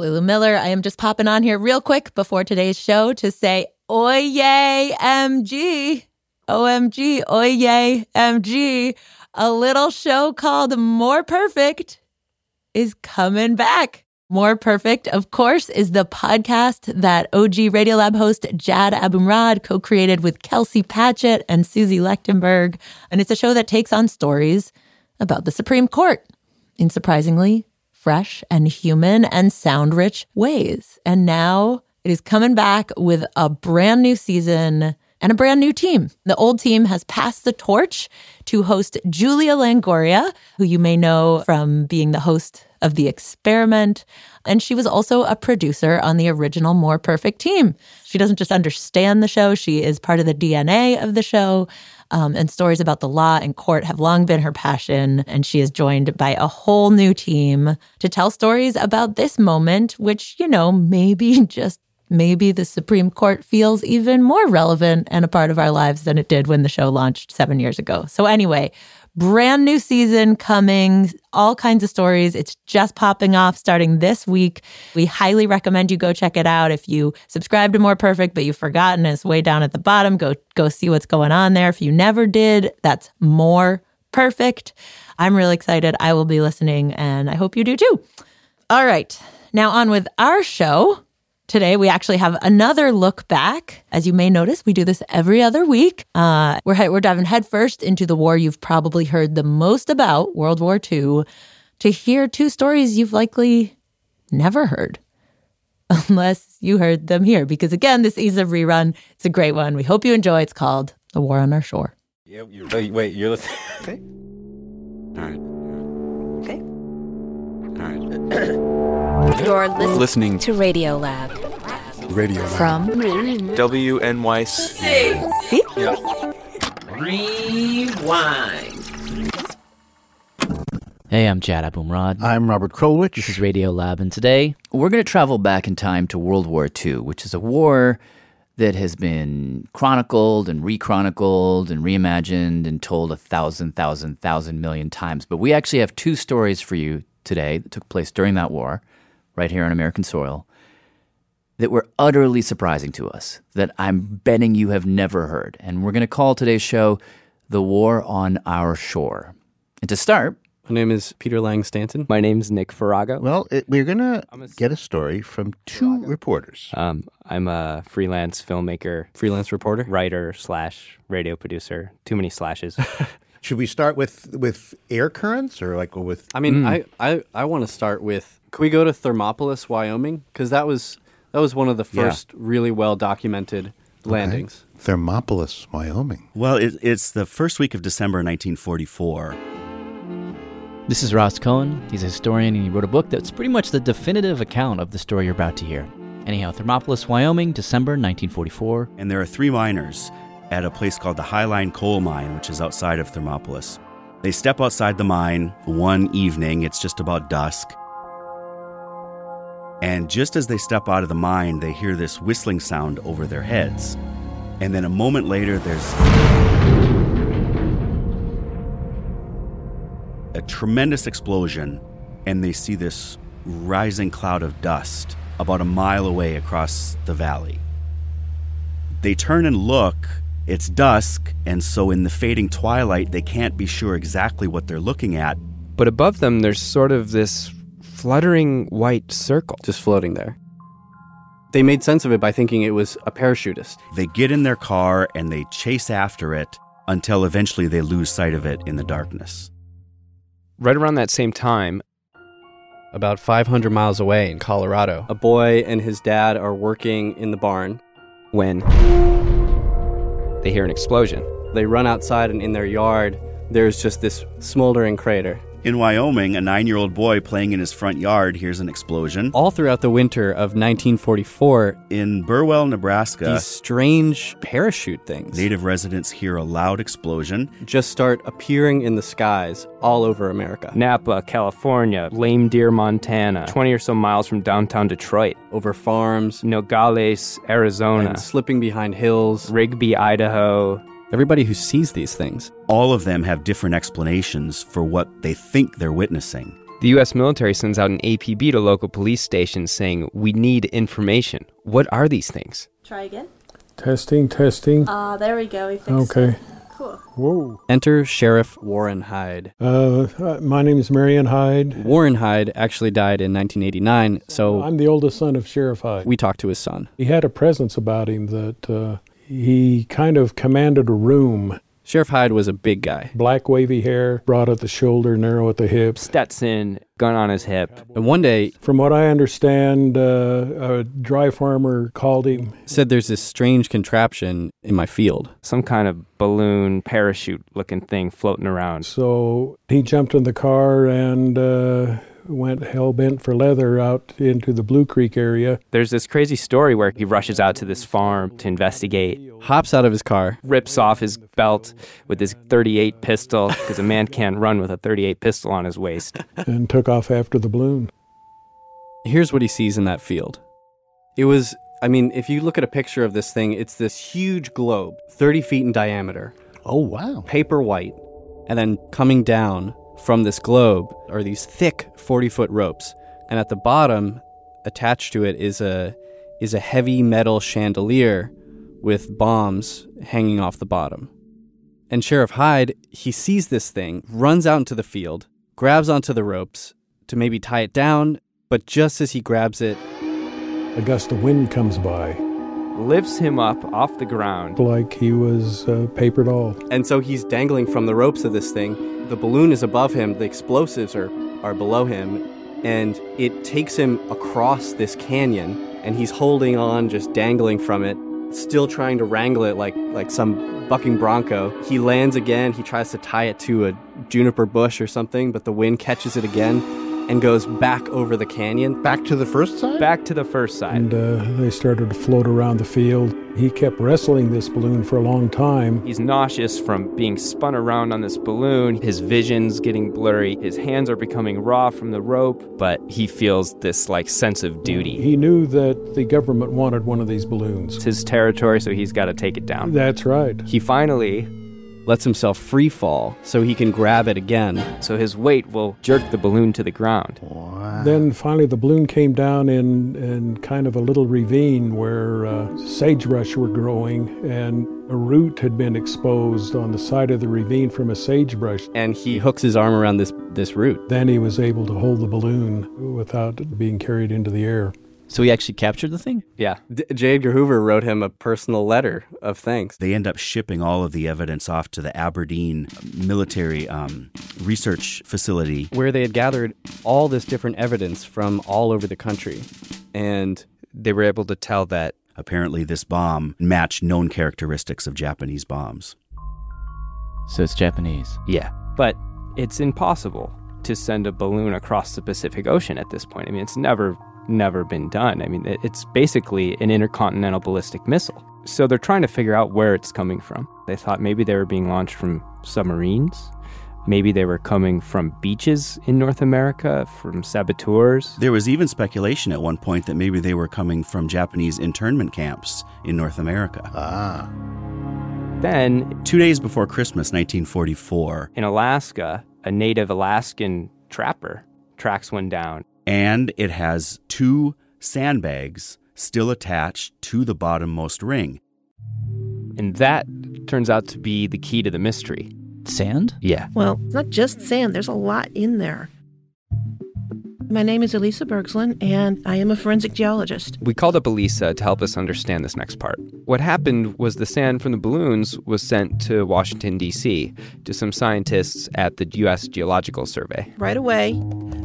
Lulu Miller. I am just popping on here real quick before today's show to say, Oye, MG. OMG, Oye, MG. A little show called More Perfect is coming back. More Perfect, of course, is the podcast that OG Radiolab host Jad Abumrad co created with Kelsey Padgett and Susie Lechtenberg. And it's a show that takes on stories about the Supreme Court in surprisingly fresh and human and sound rich ways. And now it is coming back with a brand new season and a brand new team. The old team has passed the torch to host Julia Longoria, who you may know from being the host of The Experiment. And she was also a producer on the original More Perfect team. She doesn't just understand the show, she is part of the DNA of the show. Um, and stories about the law and court have long been her passion. And she is joined by a whole new team to tell stories about this moment, which, you know, maybe just maybe the Supreme Court feels even more relevant and a part of our lives than it did when the show launched seven years ago. So, anyway, brand new season coming, all kinds of stories. It's just popping off starting this week. We highly recommend you go check it out. If you subscribe to More Perfect, but you've forgotten, it's way down at the bottom. Go go see what's going on there. If you never did, that's More Perfect. I'm really excited. I will be listening, and I hope you do too. All right, now on with our show. Today, we actually have another look back. As you may notice, we do this every other week. Uh, we're, we're diving headfirst into the war you've probably heard the most about, World War II, to hear two stories you've likely never heard, unless you heard them here. Because again, this is a rerun. It's a great one. We hope you enjoy. It's called The War on Our Shore. Yeah, you're, wait, wait, you're listening. Okay. All right. Okay. All right. You're listening, Listening to Radio Lab radio Lab. from WNYC. See? Hey, I'm Jad Abumrad. I'm Robert Krulwich. This is Radio Lab, and today we're going to travel back in time to World War II, which is a war that has been chronicled and rechronicled and reimagined and told a thousand, thousand, thousand million times. But we actually have two stories for you today that took place during that war, right here on American soil, that were utterly surprising to us, that I'm betting you have never heard. And we're going to call today's show The War on Our Shore. And to start, My name is Peter Lang Stanton. My name is Nick Farago. Well, it, we're going to get a story from two reporters. Um, I'm a freelance filmmaker, Freelance reporter. writer slash radio producer. Too many slashes. Should we start with with air currents or like with? I mean, mm. I, I, I want to start with. Can we go to Thermopolis, Wyoming? Because that was that was one of the Yeah. first really well documented landings. Thermopolis, Wyoming. Well, it, it's the first week of December 1944. This is Ross Coen. He's a historian and he wrote a book that's pretty much the definitive account of the story you're about to hear. Anyhow, Thermopolis, Wyoming, December 1944. And there are three miners at a place called the Highline Coal Mine, which is outside of Thermopolis. They step outside the mine one evening, it's just about dusk. And just as they step out of the mine, they hear this whistling sound over their heads. And then a moment later, there's a tremendous explosion, and they see this rising cloud of dust about a mile away across the valley. They turn and look. It's dusk, and so in the fading twilight, they can't be sure exactly what they're looking at. But above them, there's sort of this fluttering white circle. Just floating there. They made sense of it by thinking it was a parachutist. They get in their car and they chase after it until eventually they lose sight of it in the darkness. Right around that same time, About 500 miles away in Colorado, a boy and his dad are working in the barn. when they hear an explosion. They run outside, and in their yard, there's just this smoldering crater. In Wyoming, a nine year old boy playing in his front yard hears an explosion. All throughout the winter of 1944, In Burwell, Nebraska, these strange parachute things native residents hear a loud explosion. just start appearing in the skies all over America. Napa, California, Lame Deer, Montana, 20 or so miles from downtown Detroit, Over farms, Nogales, Arizona, and slipping behind hills. Rigby, Idaho. Everybody who sees these things All of them have different explanations for what they think they're witnessing. The U.S. military sends out an APB to local police stations saying, We need information. What are these things? Try again. Testing, testing. Ah, there we go. We fixed Okay. it. Cool. Whoa. Enter Sheriff Warren Hyde. Uh, uh, my name is Marion Hyde. Warren Hyde actually died in 1989, so I'm the oldest son of Sheriff Hyde. we talked to his son. He had a presence about him that uh, he kind of commanded a room. Sheriff Hyde was a big guy. Black wavy hair, broad at the shoulder, narrow at the hips. Stetson, gun on his hip. And one day From what I understand, uh, a dry farmer called him. said there's this strange contraption in my field. Some kind of balloon, parachute looking thing floating around. So he jumped in the car and uh, went hell bent for leather out into the Blue Creek area. There's this crazy story where he rushes out to this farm to investigate, Hops out of his car. rips off his belt with his 38 pistol, because a man can't run with a 38 pistol on his waist. and took off after the balloon. Here's what he sees in that field. It was, I mean, if you look at a picture of this thing, it's this huge globe, 30 feet in diameter, Oh, wow. paper white. And then coming down from this globe are these thick 40 foot ropes. And at the bottom, attached to it, is a, is a heavy metal chandelier with bombs hanging off the bottom. And Sheriff Hyde, he sees this thing, runs out into the field, grabs onto the ropes to maybe tie it down, but just as he grabs it, A gust of wind comes by, Lifts him up off the ground. like he was uh, a paper doll. And so he's dangling from the ropes of this thing. The balloon is above him, the explosives are, are below him, and it takes him across this canyon, and he's holding on, just dangling from it, still trying to wrangle it like, like some bucking bronco. He lands again, he tries to tie it to a juniper bush or something, but the wind catches it again and goes back over the canyon. Back to the first side? Back to the first side. And uh, they started to float around the field. He kept wrestling this balloon for a long time. He's nauseous from being spun around on this balloon. His vision's getting blurry. His hands are becoming raw from the rope, but he feels this like sense of duty. He knew that the government wanted one of these balloons. It's his territory, so he's got to take it down. That's right. He finally, Lets himself free fall so he can grab it again. so his weight will jerk the balloon to the ground. Then finally, the balloon came down in, in kind of a little ravine where uh, sagebrush were growing, and a root had been exposed on the side of the ravine from a sagebrush. And he hooks his arm around this, this root. Then he was able to hold the balloon without being carried into the air. So he actually captured the thing? Yeah. D- J. Edgar Hoover wrote him a personal letter of thanks. They end up shipping all of the evidence off to the Aberdeen military um, research facility. where they had gathered all this different evidence from all over the country. And They were able to tell that Apparently, this bomb matched known characteristics of Japanese bombs. So it's Japanese. Yeah. But it's impossible to send a balloon across the Pacific Ocean at this point. I mean, it's never, never been done. I mean, it's basically an intercontinental ballistic missile. So they're trying to figure out where it's coming from. They thought maybe they were being launched from submarines. Maybe they were coming from beaches in North America, from saboteurs. There was even speculation at one point that maybe they were coming from Japanese internment camps in North America. Ah. Then, Two days before Christmas, 1944, in Alaska, a native Alaskan trapper tracks one down. And it has two sandbags still attached to the bottommost ring. And that turns out to be the key to the mystery. Sand? Yeah. Well, it's not just sand, there's a lot in there. My name is Elisa Bergslien, and I am a forensic geologist. We called up Elisa to help us understand this next part. What happened was the sand from the balloons was sent to Washington, D.C., to some scientists at the U.S. Geological Survey. Right away.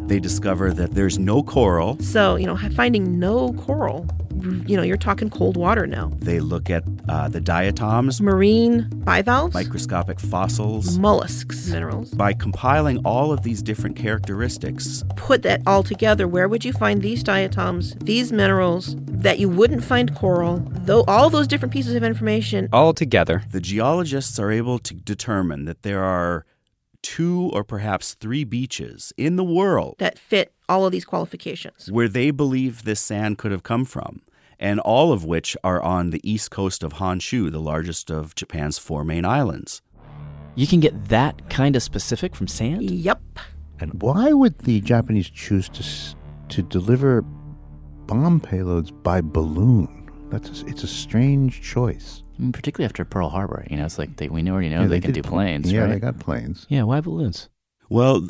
They discover that there's no coral. So, you know, finding no coral, you know, you're talking cold water now. They look at uh, the diatoms, marine bivalves, microscopic fossils, mollusks, minerals. By compiling all of these different characteristics, put that all together, where would you find these diatoms, these minerals that you wouldn't find coral, though all those different pieces of information all together? The geologists are able to determine that there are two or perhaps three beaches in the world that fit all of these qualifications where they believe this sand could have come from and all of which are on the east coast of Honshu, the largest of Japan's four main islands. You can get that kind of specific from sand? Yep. And why would the Japanese choose to to deliver bomb payloads by balloon? That's a, it's a strange choice. I mean, particularly after Pearl Harbor, you know, it's like they, we already know yeah, they, they can do planes. Yeah, right? they got planes. Yeah, why balloons? Well,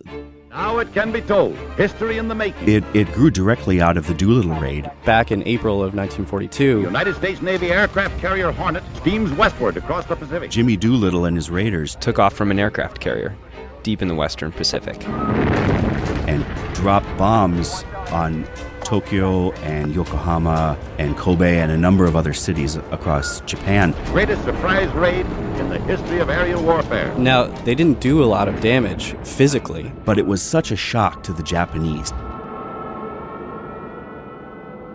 now it can be told. History in the making. It, it grew directly out of the Doolittle raid. Back in April of 1942, United States Navy aircraft carrier Hornet steams westward across the Pacific. Jimmy Doolittle and his raiders took off from an aircraft carrier deep in the western Pacific and dropped bombs on Tokyo and Yokohama and Kobe and a number of other cities across Japan. Greatest surprise raid in the history of aerial warfare. Now, they didn't do a lot of damage physically, but it was such a shock to the Japanese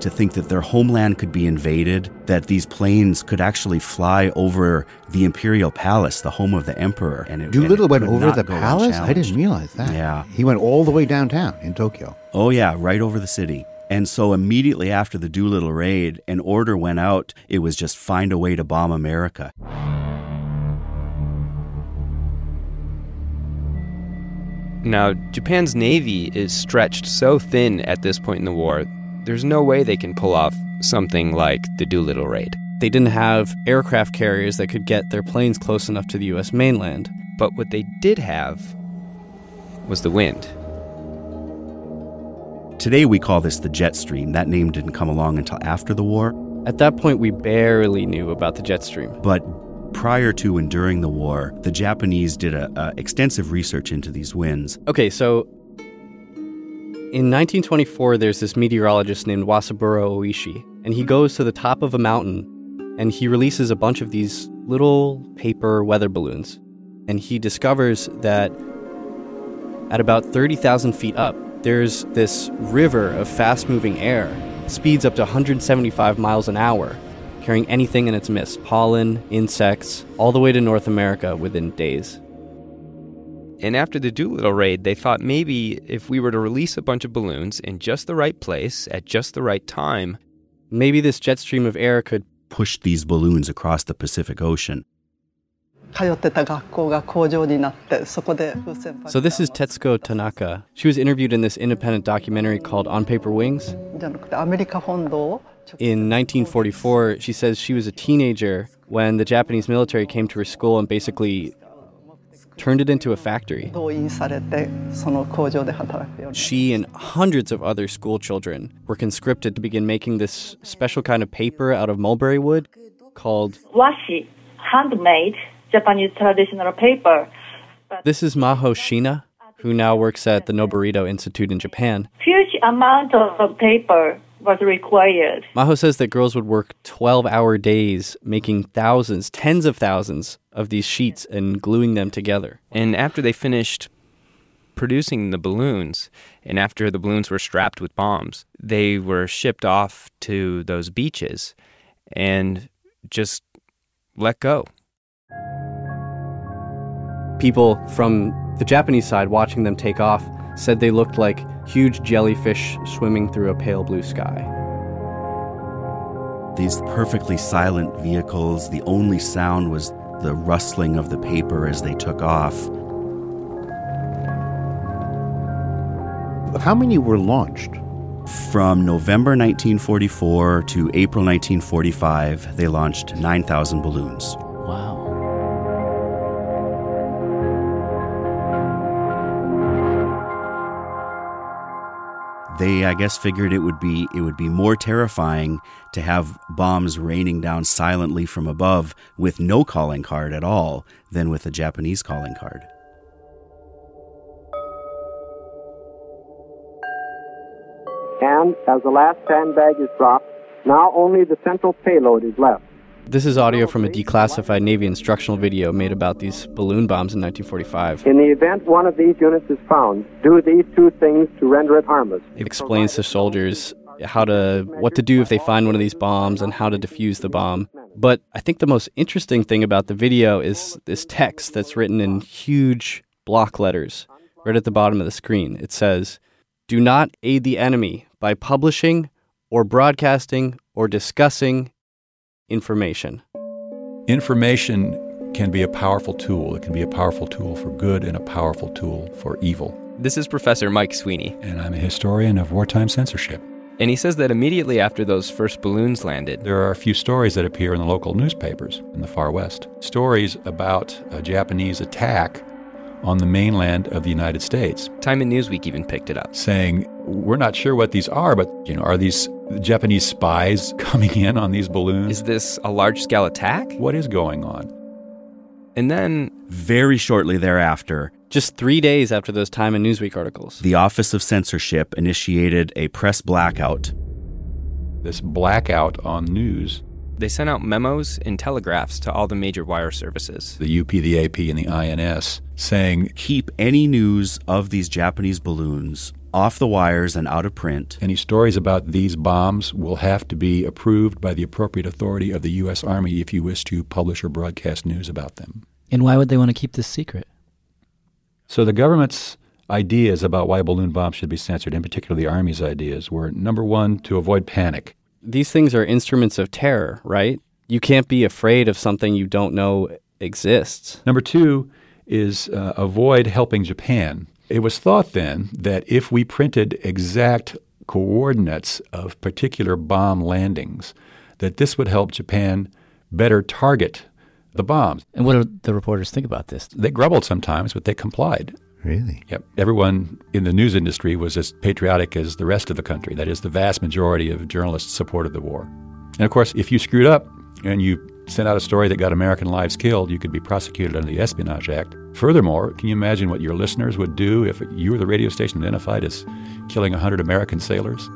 to think that their homeland could be invaded, that these planes could actually fly over the imperial palace, the home of the emperor. And it, Doolittle and went over the palace. I didn't realize that. Yeah, he went all the way downtown in Tokyo. Oh yeah, right over the city. And so immediately after the Doolittle raid, an order went out. It was just find a way to bomb America. Now, Japan's navy is stretched so thin at this point in the war, there's no way they can pull off something like the Doolittle raid. They didn't have aircraft carriers that could get their planes close enough to the US mainland. But what they did have was the wind. Today we call this the jet stream. That name didn't come along until after the war. At that point, we barely knew about the jet stream. But prior to and during the war, the Japanese did a, a extensive research into these winds. Okay, so in 1924, there's this meteorologist named Wasaburo Oishi, and he goes to the top of a mountain and he releases a bunch of these little paper weather balloons. And he discovers that at about 30,000 feet up, there's this river of fast moving air, speeds up to 175 miles an hour, carrying anything in its midst pollen, insects, all the way to North America within days. And after the Doolittle raid, they thought maybe if we were to release a bunch of balloons in just the right place at just the right time, maybe this jet stream of air could push these balloons across the Pacific Ocean. So this is Tetsuko Tanaka. She was interviewed in this independent documentary called On Paper Wings. In 1944, she says she was a teenager when the Japanese military came to her school and basically turned it into a factory. She and hundreds of other school children were conscripted to begin making this special kind of paper out of mulberry wood called washi, handmade Japanese traditional paper. This is Maho Shina, who now works at the Noborito Institute in Japan. Huge amount of paper was required. Maho says that girls would work 12 hour days making thousands, tens of thousands of these sheets and gluing them together. And after they finished producing the balloons, and after the balloons were strapped with bombs, they were shipped off to those beaches and just let go. People from the Japanese side watching them take off said they looked like huge jellyfish swimming through a pale blue sky. These perfectly silent vehicles, the only sound was the rustling of the paper as they took off. How many were launched? From November 1944 to April 1945, they launched 9,000 balloons. Wow. They, I guess, figured it would be it would be more terrifying to have bombs raining down silently from above with no calling card at all than with a Japanese calling card. And as the last sandbag is dropped, now only the central payload is left. This is audio from a declassified Navy instructional video made about these balloon bombs in 1945. In the event one of these units is found, do these two things to render it harmless. It explains to soldiers how to what to do if they find one of these bombs and how to defuse the bomb. But I think the most interesting thing about the video is this text that's written in huge block letters right at the bottom of the screen. It says, "Do not aid the enemy by publishing or broadcasting or discussing information." Information can be a powerful tool. It can be a powerful tool for good and a powerful tool for evil. This is Professor Mike Sweeney. And I'm a historian of wartime censorship. And he says that immediately after those first balloons landed, there are a few stories that appear in the local newspapers in the far west. Stories about a Japanese attack on the mainland of the United States. Time and Newsweek even picked it up, saying, We're not sure what these are, but you know, are these Japanese spies coming in on these balloons? Is this a large scale attack? What is going on? And then, very shortly thereafter, just three days after those Time and Newsweek articles, the Office of Censorship initiated a press blackout. This blackout on news. They sent out memos and telegraphs to all the major wire services the UP, the AP, and the INS saying, Keep any news of these Japanese balloons off the wires and out of print. Any stories about these bombs will have to be approved by the appropriate authority of the U.S. Army if you wish to publish or broadcast news about them. And why would they want to keep this secret? So the government's ideas about why balloon bombs should be censored, in particular the Army's ideas, were number one, to avoid panic. These things are instruments of terror, right? You can't be afraid of something you don't know exists. Number two is uh, avoid helping Japan. It was thought then that if we printed exact coordinates of particular bomb landings, that this would help Japan better target the bombs. And what do the reporters think about this? They grumbled sometimes, but they complied. Really? Yep. Everyone in the news industry was as patriotic as the rest of the country. That is, the vast majority of journalists supported the war. And of course, if you screwed up and you sent out a story that got American lives killed, you could be prosecuted under the Espionage Act. Furthermore, can you imagine what your listeners would do if you were the radio station identified as killing 100 American sailors?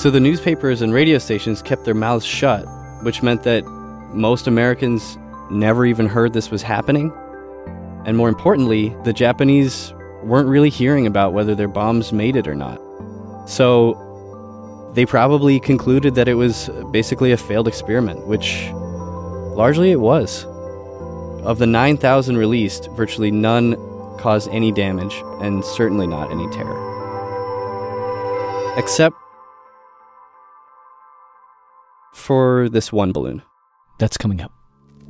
So the newspapers and radio stations kept their mouths shut, which meant that most Americans never even heard this was happening. And more importantly, the Japanese weren't really hearing about whether their bombs made it or not. So they probably concluded that it was basically a failed experiment, which largely it was. Of the 9,000 released, virtually none caused any damage, and certainly not any terror. Except for this one balloon. That's coming up.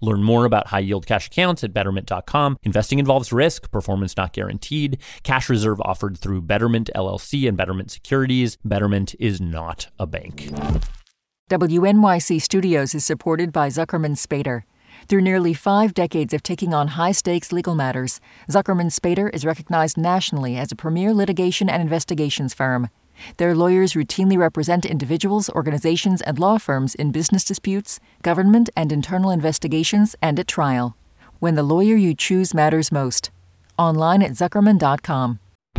Learn more about high yield cash accounts at betterment.com. Investing involves risk, performance not guaranteed. Cash reserve offered through Betterment LLC and Betterment Securities. Betterment is not a bank. WNYC Studios is supported by Zuckerman Spader. Through nearly five decades of taking on high stakes legal matters, Zuckerman Spader is recognized nationally as a premier litigation and investigations firm. Their lawyers routinely represent individuals, organizations, and law firms in business disputes, government and internal investigations, and at trial. When the lawyer you choose matters most. Online at Zuckerman.com.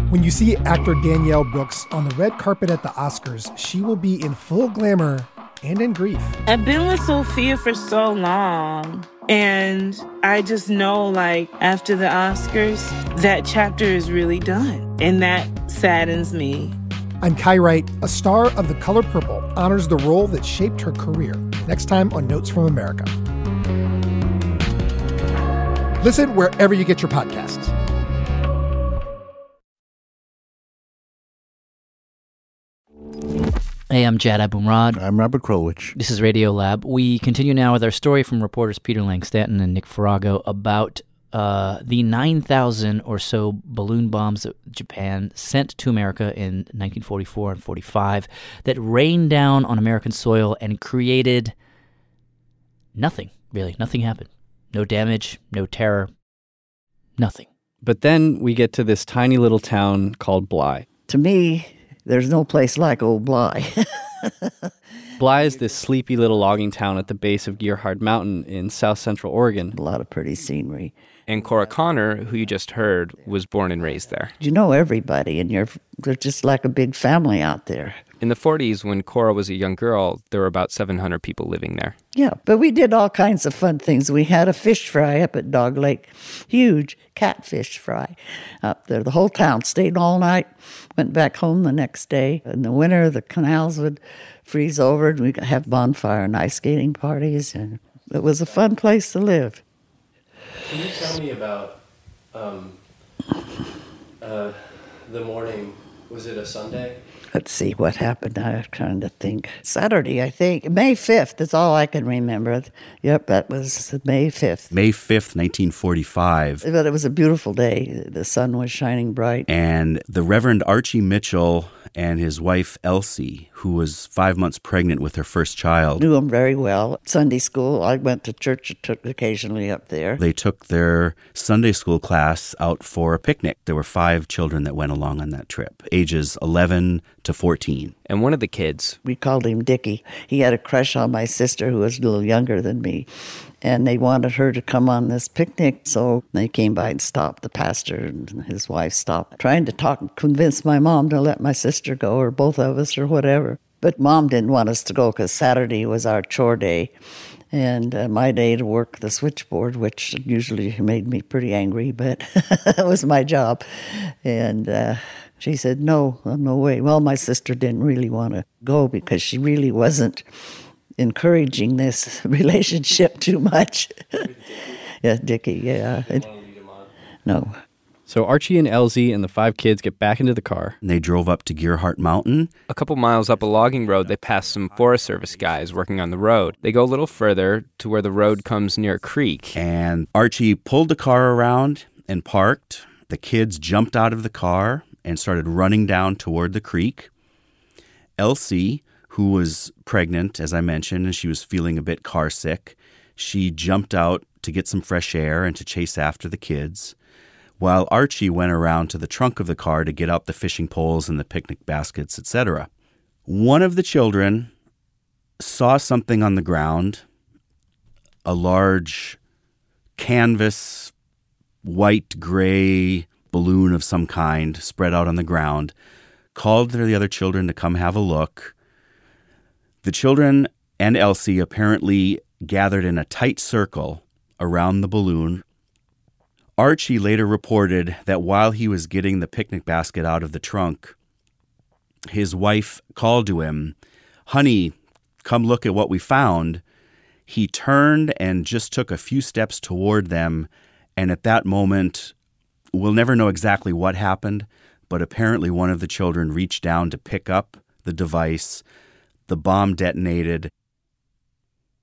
When you see actor Danielle Brooks on the red carpet at the Oscars, she will be in full glamour and in grief. I've been with Sophia for so long. And I just know, like, after the Oscars, that chapter is really done. And that saddens me I'm Kai Wright. A star of The Color Purple honors the role that shaped her career. Next time on Notes from America. Listen wherever you get your podcasts. Hey, I'm Jad Abumrad. I'm Robert Krulwich. This is Radio Lab. We continue now with our story from reporters Peter Langstanton and Nick Farago about uh, the 9,000 or so balloon bombs that Japan sent to America in 1944 and 45 that rained down on American soil and created nothing, really. Nothing happened. No damage, no terror, nothing. But then we get to this tiny little town called Bly. To me, there's no place like old Bly. Bly is this sleepy little logging town at the base of Gearhart Mountain in south central Oregon. A lot of pretty scenery. And Cora Connor, who you just heard, was born and raised there. You know everybody, and you're they're just like a big family out there. In the 40s, when Cora was a young girl, there were about 700 people living there. Yeah, but we did all kinds of fun things. We had a fish fry up at Dog Lake, huge catfish fry up there. The whole town stayed all night, went back home the next day. In the winter, the canals would freeze over, and we'd have bonfire and ice skating parties, and it was a fun place to live. Can you tell me about um, uh, the morning? Was it a Sunday? Let's see what happened. I'm trying to think. Saturday, I think. May 5th is all I can remember. Yep, that was May 5th. May 5th, 1945. But it was a beautiful day. The sun was shining bright. And the Reverend Archie Mitchell and his wife Elsie, who was five months pregnant with her first child. Knew him very well. Sunday school, I went to church occasionally up there. They took their Sunday school class out for a picnic. There were five children that went along on that trip, ages 11 to 14. And one of the kids, we called him Dickie. He had a crush on my sister, who was a little younger than me and they wanted her to come on this picnic. So they came by and stopped. The pastor and his wife stopped, trying to talk, and convince my mom to let my sister go, or both of us, or whatever. But mom didn't want us to go because Saturday was our chore day. And uh, my day to work the switchboard, which usually made me pretty angry, but it was my job. And uh, she said, No, no way. Well, my sister didn't really want to go because she really wasn't encouraging this relationship too much. yeah, Dickie, yeah. no. So Archie and Elsie and the five kids get back into the car. And they drove up to Gearhart Mountain. A couple miles up a logging road, they pass some Forest Service guys working on the road. They go a little further to where the road comes near a creek. And Archie pulled the car around and parked. The kids jumped out of the car and started running down toward the creek. Elsie who was pregnant, as I mentioned, and she was feeling a bit car sick. She jumped out to get some fresh air and to chase after the kids, while Archie went around to the trunk of the car to get out the fishing poles and the picnic baskets, etc. One of the children saw something on the ground, a large canvas, white gray balloon of some kind spread out on the ground, called to the other children to come have a look. The children and Elsie apparently gathered in a tight circle around the balloon. Archie later reported that while he was getting the picnic basket out of the trunk, his wife called to him, Honey, come look at what we found. He turned and just took a few steps toward them, and at that moment, we'll never know exactly what happened, but apparently one of the children reached down to pick up the device the bomb detonated.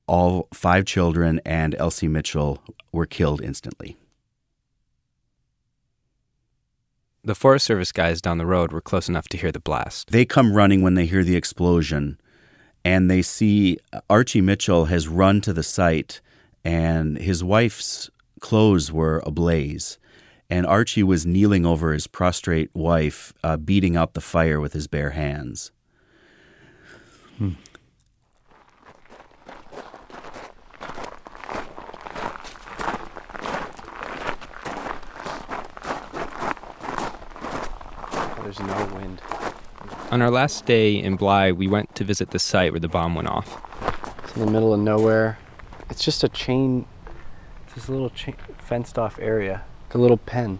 All five children and Elsie Mitchell were killed instantly. The Forest Service guys down the road were close enough to hear the blast. They come running when they hear the explosion and they see Archie Mitchell has run to the site and his wife's clothes were ablaze. And Archie was kneeling over his prostrate wife, uh, beating out the fire with his bare hands. Hmm. There's no wind. On our last day in Bly, we went to visit the site where the bomb went off. It's in the middle of nowhere. It's just a chain, it's this little chain, fenced off area, like a little pen.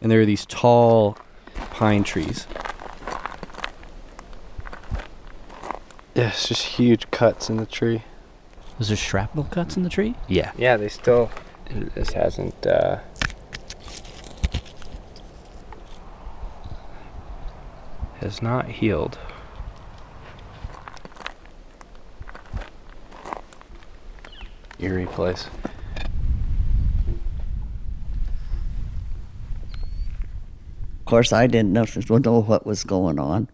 And there are these tall pine trees Yeah, it's just huge cuts in the tree. Was there shrapnel cuts in the tree? Yeah. Yeah, they still. This hasn't. Uh, has not healed. Eerie place. Of course, I didn't know, know what was going on.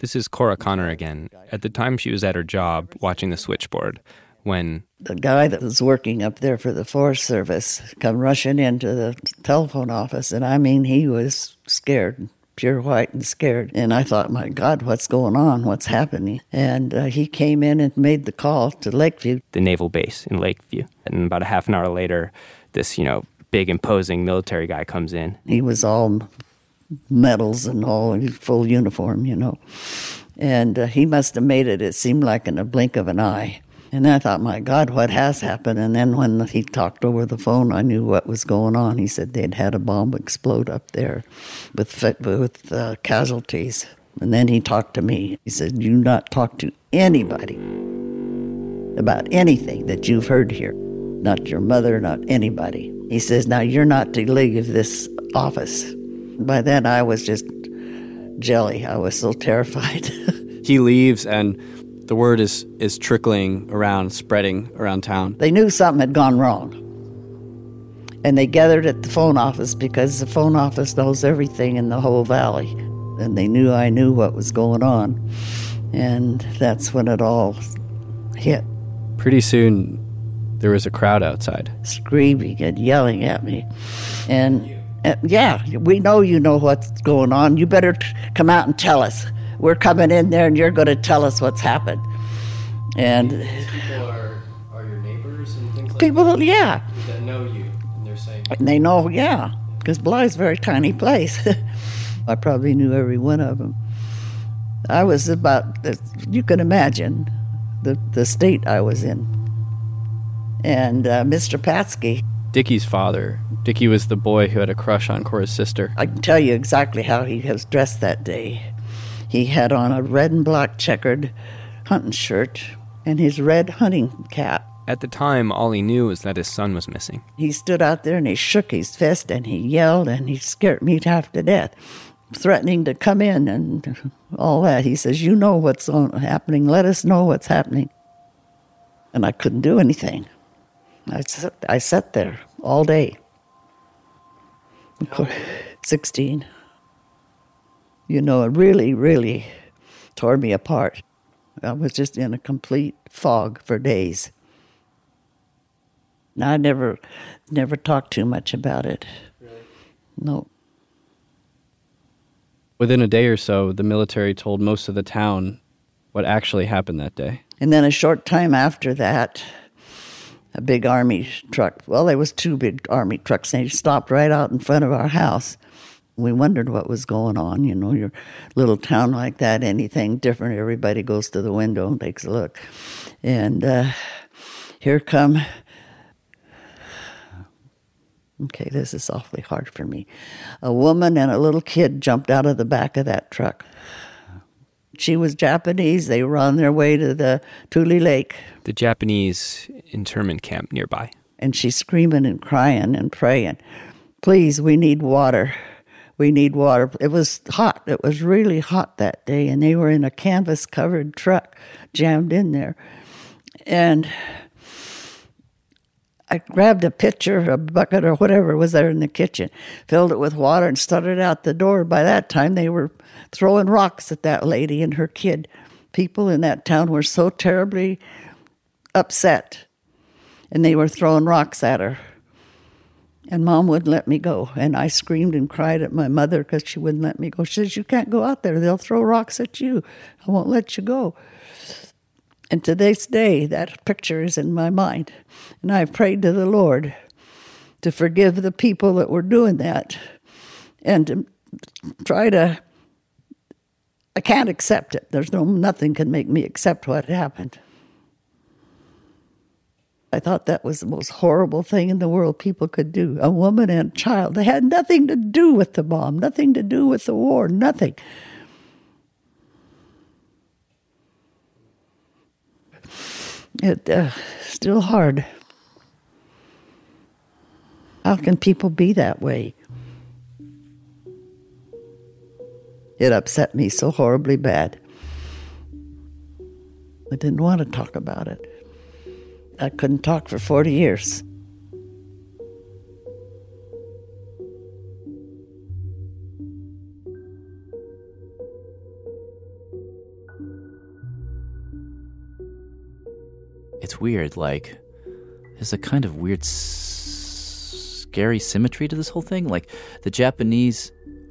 This is Cora Connor again. At the time, she was at her job watching the switchboard when the guy that was working up there for the Forest Service come rushing into the telephone office, and I mean, he was scared, pure white and scared. And I thought, my God, what's going on? What's happening? And uh, he came in and made the call to Lakeview, the naval base in Lakeview. And about a half an hour later, this, you know, big imposing military guy comes in. He was all medals and all, full uniform, you know. And uh, he must have made it, it seemed like in a blink of an eye. And I thought, my God, what has happened? And then when he talked over the phone, I knew what was going on. He said they'd had a bomb explode up there with, with uh, casualties. And then he talked to me. He said, You not talk to anybody about anything that you've heard here. Not your mother, not anybody. He says, Now you're not to leave this office. By then, I was just jelly. I was so terrified. he leaves, and the word is, is trickling around, spreading around town. They knew something had gone wrong. And they gathered at the phone office because the phone office knows everything in the whole valley. And they knew I knew what was going on. And that's when it all hit. Pretty soon, there was a crowd outside. Screaming and yelling at me. And yeah, we know you know what's going on. You better t- come out and tell us. We're coming in there and you're going to tell us what's happened. And people are, are your neighbors and things like people, that? yeah. That know you, and they're saying. And they know, yeah, because Bly's a very tiny place. I probably knew every one of them. I was about, you can imagine the, the state I was in. And uh, Mr. Patzke, Dickie's father. Dickie was the boy who had a crush on Cora's sister. I can tell you exactly how he was dressed that day. He had on a red and black checkered hunting shirt and his red hunting cap. At the time, all he knew was that his son was missing. He stood out there and he shook his fist and he yelled and he scared me half to death, threatening to come in and all that. He says, You know what's on, happening. Let us know what's happening. And I couldn't do anything. I sat, I sat there all day. 16. You know, it really, really tore me apart. I was just in a complete fog for days. Now, I never, never talked too much about it. Really? No. Within a day or so, the military told most of the town what actually happened that day. And then a short time after that, a big army truck. Well, there was two big army trucks, and they stopped right out in front of our house. We wondered what was going on. You know, your little town like that, anything different, everybody goes to the window and takes a look. And uh, here come. Okay, this is awfully hard for me. A woman and a little kid jumped out of the back of that truck. She was Japanese. They were on their way to the Tule Lake. The Japanese internment camp nearby. And she's screaming and crying and praying, Please, we need water. We need water. It was hot. It was really hot that day. And they were in a canvas covered truck jammed in there. And I grabbed a pitcher, a bucket, or whatever was there in the kitchen, filled it with water, and started out the door. By that time, they were throwing rocks at that lady and her kid. People in that town were so terribly upset, and they were throwing rocks at her. And mom wouldn't let me go. And I screamed and cried at my mother because she wouldn't let me go. She says, You can't go out there. They'll throw rocks at you. I won't let you go. And to this day, that picture is in my mind. And I've prayed to the Lord to forgive the people that were doing that and to try to. I can't accept it. There's no nothing can make me accept what happened. I thought that was the most horrible thing in the world people could do. A woman and a child. They had nothing to do with the bomb, nothing to do with the war, nothing. It uh, still hard. How can people be that way? It upset me so horribly bad. I didn't want to talk about it. I couldn't talk for 40 years. It's weird. Like, there's a kind of weird, s- scary symmetry to this whole thing. Like, the Japanese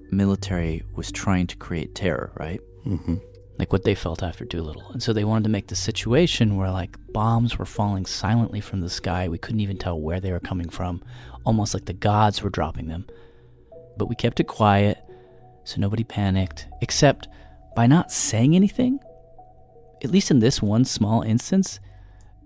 military was trying to create terror, right? Mhm. Like what they felt after Doolittle. And so they wanted to make the situation where, like, bombs were falling silently from the sky. We couldn't even tell where they were coming from, almost like the gods were dropping them. But we kept it quiet, so nobody panicked, except by not saying anything. At least in this one small instance,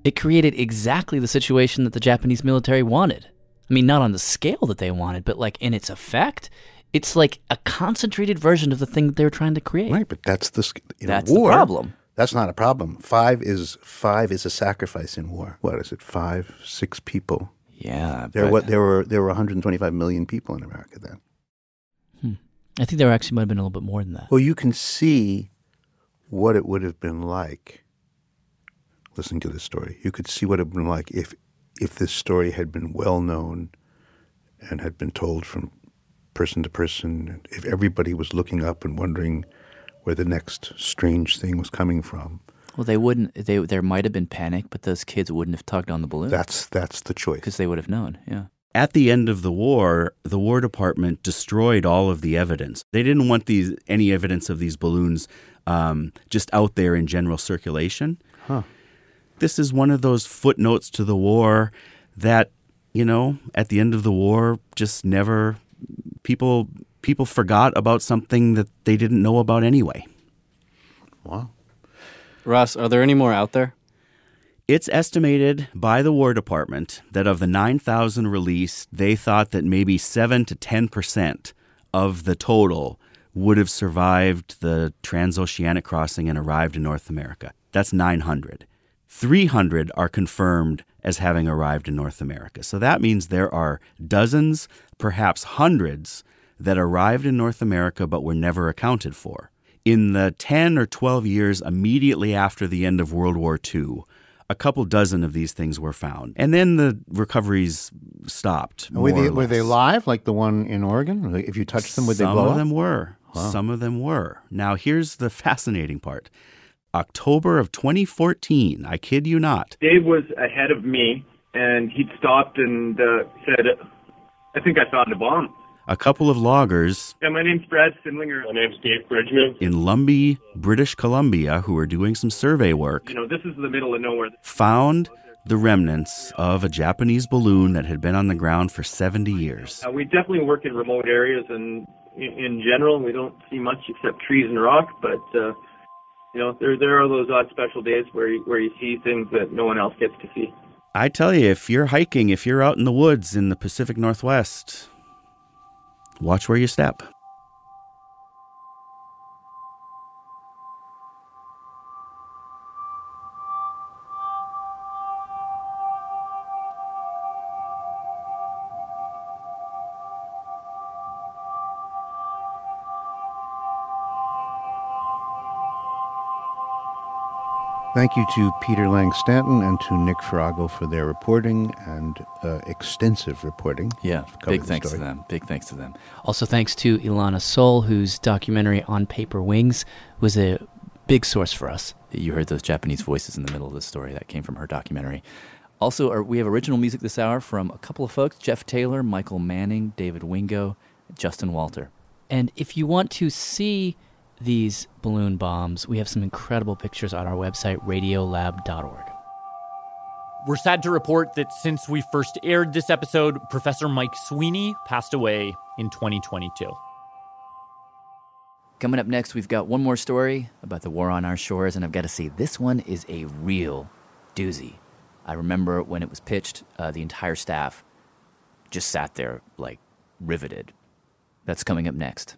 it created exactly the situation that the Japanese military wanted. I mean, not on the scale that they wanted, but like in its effect, it's like a concentrated version of the thing that they were trying to create. Right, but that's the That's a the war, problem. That's not a problem. Five is five is a sacrifice in war. What is it? Five, six people. Yeah, There but- what there were there were 125 million people in America then. Hmm. I think there actually might have been a little bit more than that. Well, you can see what it would have been like listening to this story. You could see what it would have been like if if this story had been well known and had been told from person to person, if everybody was looking up and wondering where the next strange thing was coming from. Well, they wouldn't. They there might have been panic, but those kids wouldn't have tugged on the balloon. That's that's the choice because they would have known. Yeah. At the end of the war, the War Department destroyed all of the evidence. They didn't want these any evidence of these balloons um, just out there in general circulation. Huh. This is one of those footnotes to the war that you know at the end of the war just never people people forgot about something that they didn't know about anyway. Wow. Ross, are there any more out there? It's estimated by the War Department that of the 9,000 released, they thought that maybe 7 to 10% of the total would have survived the transoceanic crossing and arrived in North America. That's 900. 300 are confirmed as having arrived in North America. So that means there are dozens, perhaps hundreds, that arrived in North America but were never accounted for. In the 10 or 12 years immediately after the end of World War II, a couple dozen of these things were found. And then the recoveries stopped. Were they were they live like the one in Oregon? If you touched them, would they Some blow of up? them were. Wow. Some of them were. Now, here's the fascinating part October of 2014, I kid you not, Dave was ahead of me, and he'd stopped and uh, said, "I think I found a bomb." a couple of loggers Yeah, my name's Brad Sindlinger. My name's Dave Bridgman. in Lumby, British Columbia, who were doing some survey work, You know, this is the middle of nowhere. found the remnants of a Japanese balloon that had been on the ground for 70 years. Uh, we definitely work in remote areas, and in, in general, we don't see much except trees and rock. But uh, you know, there there are those odd special days where you, where you see things that no one else gets to see. I tell you, if you're hiking, if you're out in the woods in the Pacific Northwest, watch where you step. Thank you to Peter Lang Stanton and to Nick Farago for their reporting and uh, extensive reporting. Yeah, big the thanks to them. Big thanks to them. Also, thanks to Ilana Sol, whose documentary On Paper Wings was a big source for us. You heard those Japanese voices in the middle of the story. That came from her documentary. Also, our- we have original music this hour from a couple of folks Jeff Taylor, Michael Manning, David Wingo, Justin Walter. And if you want to see these balloon bombs, we have some incredible pictures on our website, radiolab.org. We're sad to report that since we first aired this episode, Professor Mike Sweeney passed away in 2022. Coming up next, we've got one more story about the war on our shores, and I've got to say, this one is a real doozy. I remember when it was pitched, uh, the entire staff just sat there like riveted. That's coming up next.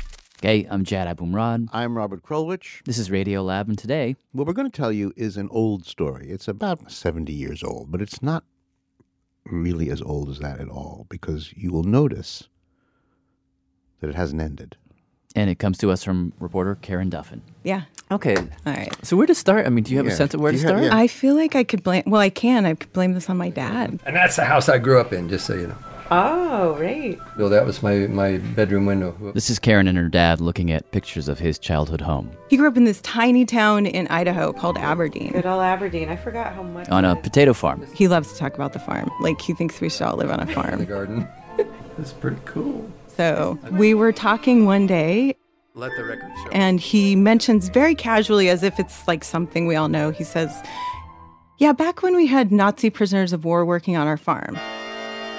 Okay, I'm Jad Abumrad. I'm Robert Krulwich. This is Radiolab, and today, What we're going to tell you is an old story. It's about 70 years old, but it's not really as old as that at all because you will notice that it hasn't ended. and it comes to us from reporter Karen Duffin. Yeah. Okay. All right. So where to start? I mean, do you have a sense of where to you have- start? yeah. I feel like I could blame. Well, I can. I could blame this on my dad. And that's the house I grew up in, just so you know. Oh, right. Bill, that was my, my bedroom window. This is Karen and her dad looking at pictures of his childhood home He grew up in this tiny town in Idaho called Aberdeen. Good old Aberdeen. I forgot how much. on a potato farm. He loves to talk about the farm. Like he thinks we should all live on a farm. The garden. It's pretty cool. So we were talking one day, Let the record show. and he mentions very casually, as if it's like something we all know. He says, "Yeah, back when we had Nazi prisoners of war working on our farm."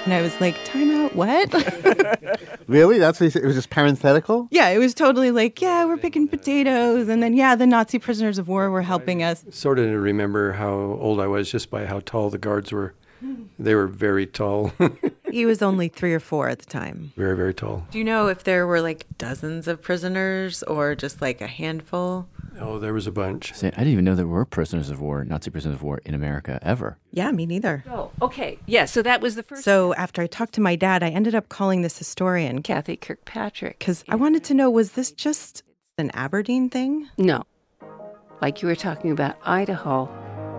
And I was like, "Time out, what?" Really? That's what he said? It was just parenthetical? yeah, it was totally like, "Yeah, we're picking potatoes," and then yeah, the Nazi prisoners of war were helping us. Sort of remember how old I was just by how tall the guards were. They were very tall. He was only three or four at the time. very, very tall. Do you know if there were like dozens of prisoners or just like a handful? Oh, there was a bunch. Say, I didn't even know there were prisoners of war, Nazi prisoners of war in America ever. Yeah, me neither. Oh, okay. Yeah, so that was the first. So after I talked to my dad, I ended up calling this historian Kathy Kirkpatrick. because I wanted to know was this just an Aberdeen thing? No. Like you were talking about Idaho.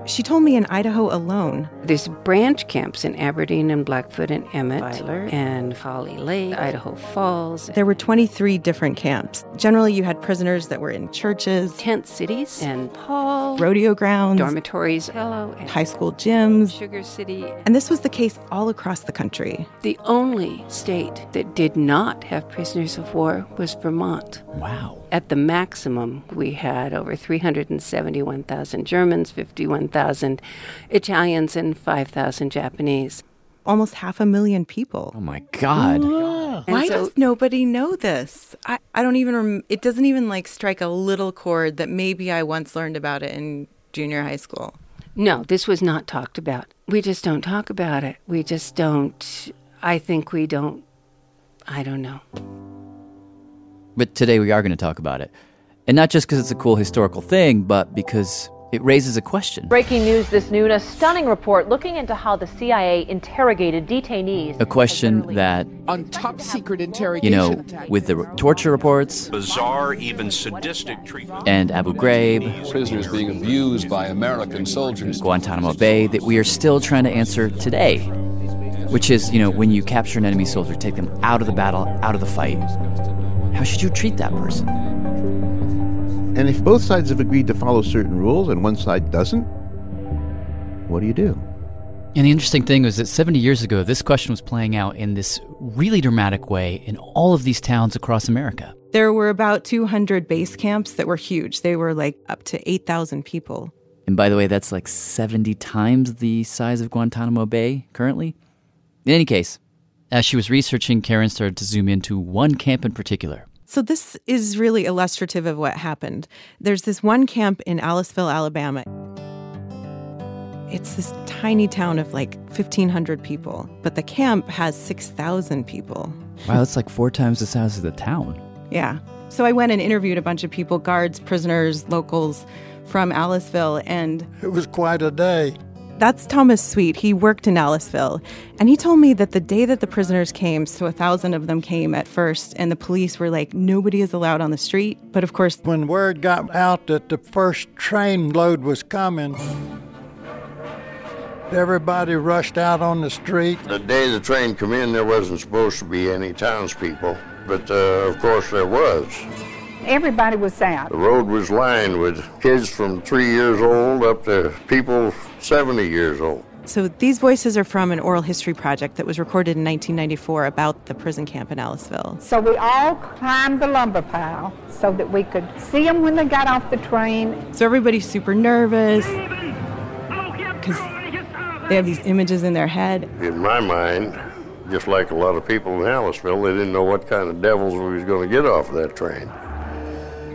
She told me in Idaho alone, There's branch camps in Aberdeen and Blackfoot and Emmett and Holly Lake, Idaho Falls, there were 23 different camps. Generally, you had prisoners that were in churches, tent cities, and Paul, rodeo grounds, dormitories, Hello, and high school gyms. Sugar City. And this was the case all across the country. The only state that did not have prisoners of war was Vermont. Wow. At the maximum, we had over 371,000 Germans, 51,000 Italians, and 5,000 Japanese. Almost half a million people. Oh my God. And Why so- does nobody know this? I, I don't even, rem- it doesn't even like strike a little chord that maybe I once learned about it in junior high school. No, this was not talked about. We just don't talk about it. We just don't. I think we don't. I don't know. But today we are going to talk about it. And not just because it's a cool historical thing, but because it raises a question. Breaking news this noon a stunning report looking into how the CIA interrogated detainees. A question that, on top secret interrogation, you know, with the torture reports Bizarre, even sadistic treatment. and Abu Ghraib, prisoners being abused by American soldiers. Guantanamo Bay, that we are still trying to answer today. Which is, you know, when you capture an enemy soldier, take them out of the battle, out of the fight, how should you treat that person? And if both sides have agreed to follow certain rules and one side doesn't, what do you do? And the interesting thing was that 70 years ago, this question was playing out in this really dramatic way in all of these towns across America. There were about 200 base camps that were huge. They were like up to 8,000 people. And by the way, that's like 70 times the size of Guantanamo Bay currently. In any case, as she was researching, Karen started to zoom into one camp in particular. So this is really illustrative of what happened. There's this one camp in Aliceville, Alabama. It's this tiny town of like 1,500 people, but the camp has 6,000 people. Wow, that's like four times the size of the town. Yeah. So I went and interviewed a bunch of people guards, prisoners, locals from Aliceville, and It was quite a day. That's Thomas Sweet. He worked in Aliceville. And he told me that the day that the prisoners came, so a thousand of them came at first, and the police were like, nobody is allowed on the street. But of course, When word got out that the first train load was coming, everybody rushed out on the street. The day the train came in, there wasn't supposed to be any townspeople. but uh, of course there was. Everybody was out. The road was lined with kids from three years old up to people 70 years old. So these voices are from an oral history project that was recorded in 1994 about the prison camp in Aliceville. So we all climbed the lumber pile so that we could see them when they got off the train. So everybody's super nervous because they have these images in their head. In my mind, just like a lot of people in Aliceville, they didn't know what kind of devils we was going to get off of that train.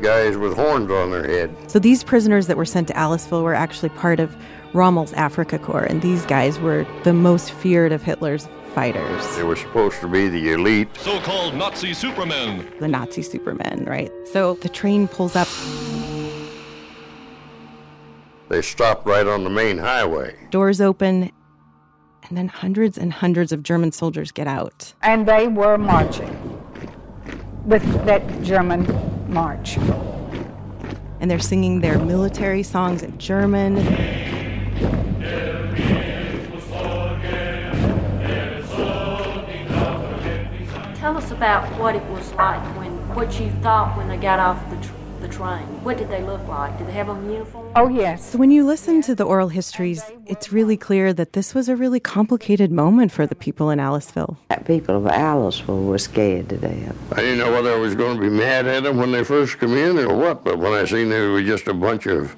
Guys with horns on their head. So these prisoners that were sent to Aliceville were actually part of Rommel's Africa Corps, and these guys were the most feared of Hitler's fighters. They were supposed to be the elite. So called Nazi supermen. The Nazi supermen, right? So the train pulls up. They stopped right on the main highway. Doors open, and then hundreds and hundreds of German soldiers get out. And they were marching with that German march. And they're singing their military songs in German. Tell us about what it was like when, what you thought when they got off the, tr- the train. What did they look like? Did they have on uniform? Oh, yes. So when you listen to the oral histories, it's really clear that this was a really complicated moment for the people in Aliceville. That people of Aliceville were scared to death. I didn't know whether I was going to be mad at them when they first come in or what, but when I seen them, they were just a bunch of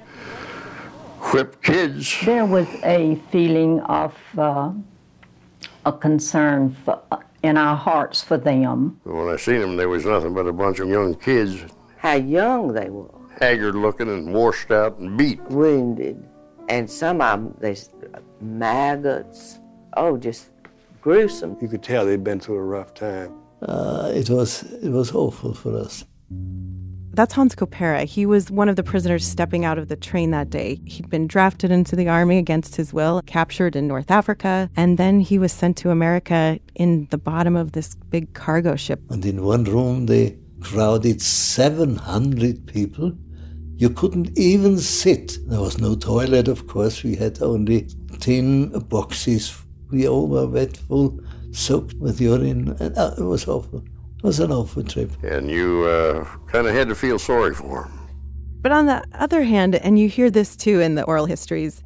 whipped kids. There was a feeling of uh, a concern for, in our hearts for them. When I seen them, there was nothing but a bunch of young kids, How young they were. haggard looking and washed out and beat. Wounded. And some of them, they maggots. Oh, just gruesome. You could tell they'd been through a rough time. Uh, it was it was awful for us. That's Hans Kopera. He was one of the prisoners stepping out of the train that day. He'd been drafted into the army against his will, captured in North Africa, and then he was sent to America in the bottom of this big cargo ship. And in one room, they crowded 700 people. You couldn't even sit. There was no toilet, of course. We had only tin boxes. We all were wet, full, soaked with urine. And uh, it was awful. It was an awful trip. And you uh, kind of had to feel sorry for them. But on the other hand, and you hear this too in the oral histories,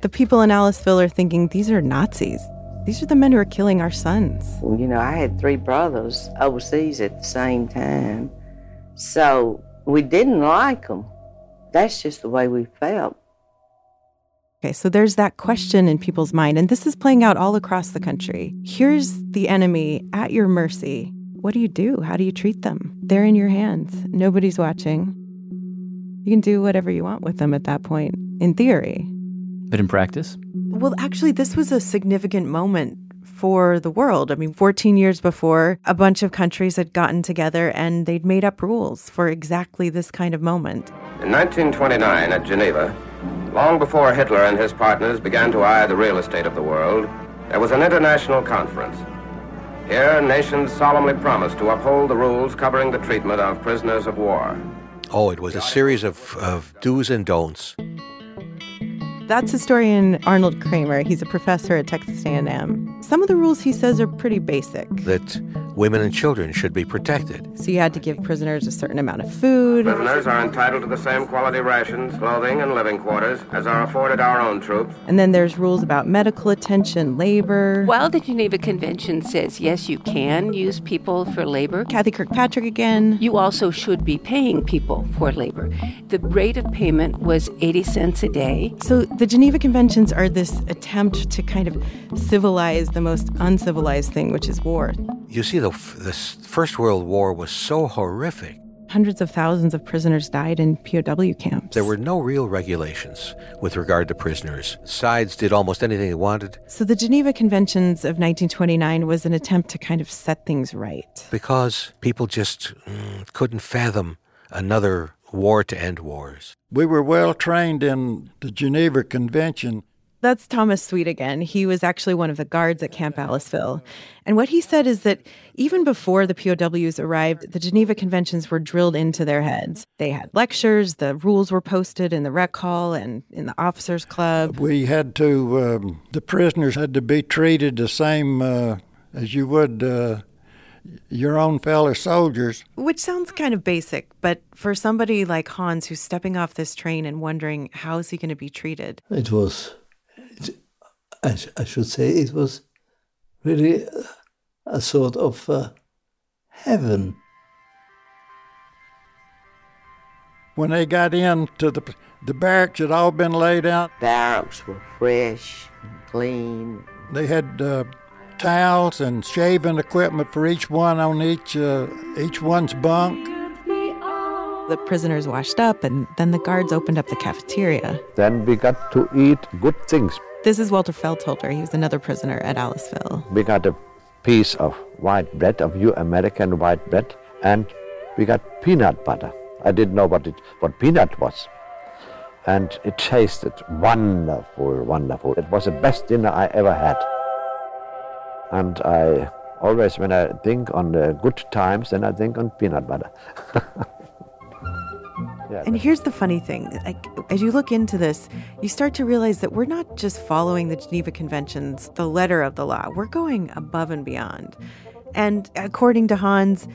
the people in Aliceville are thinking these are Nazis. These are the men who are killing our sons. Well, you know, I had three brothers overseas at the same time. So we didn't like them. That's just the way we felt. Okay, so there's that question in people's mind, and this is playing out all across the country. Here's the enemy at your mercy. What do you do? How do you treat them? They're in your hands. Nobody's watching. You can do whatever you want with them at that point, in theory. But in practice? Well, actually, this was a significant moment for the world. I mean, 14 years before, a bunch of countries had gotten together and they'd made up rules for exactly this kind of moment. In 1929 at Geneva, long before Hitler and his partners began to eye the real estate of the world, there was an international conference. Here, nations solemnly promised to uphold the rules covering the treatment of prisoners of war. Oh, it was a series of, of do's and don'ts. That's historian Arnold Krammer. He's a professor at Texas A&M. Some of the rules he says are pretty basic. That women and children should be protected. So you had to give prisoners a certain amount of food. Prisoners are entitled to the same quality rations, clothing, and living quarters as are afforded our own troops. And then there's rules about medical attention, labor. While the Geneva Convention says yes, you can use people for labor, Kathy Kirkpatrick again. You also should be paying people for labor. The rate of payment was 80 cents a day. So the Geneva Conventions are this attempt to kind of civilize the most uncivilized thing, which is war. You see, the, the First World War was so horrific. Hundreds of thousands of prisoners died in POW camps. There were no real regulations with regard to prisoners. Sides did almost anything they wanted. So the Geneva Conventions of 1929 was an attempt to kind of set things right. Because people just mm, couldn't fathom another war to end wars. We were well trained in the Geneva Convention. That's Thomas Sweet again. He was actually one of the guards at Camp Aliceville. And what he said is that even before the POWs arrived, the Geneva Conventions were drilled into their heads. They had lectures, the rules were posted in the rec hall and in the officers' club. We had to, um, the prisoners had to be treated the same uh, as you would uh, your own fellow soldiers. Which sounds kind of basic, but for somebody like Hans who's stepping off this train and wondering how is he going to be treated? It was, it, I, I, should say, it was really a sort of uh, heaven. When they got into the the barracks, had all been laid out. Barracks were fresh, and clean. They had uh, towels and shaving equipment for each one on each uh, each one's bunk. The prisoners washed up, and then the guards opened up the cafeteria. Then we got to eat good things. This is Walter Feldholder. He was another prisoner at Aliceville. We got a piece of white bread, of your American white bread, and we got peanut butter. I didn't know what it what peanut was. And it tasted wonderful, wonderful. It was the best dinner I ever had. And I always, when I think on the good times, then I think on peanut butter. yeah, and here's the funny thing like, as you look into this, you start to realize that we're not just following the Geneva Conventions, the letter of the law, we're going above and beyond. And according to Hans,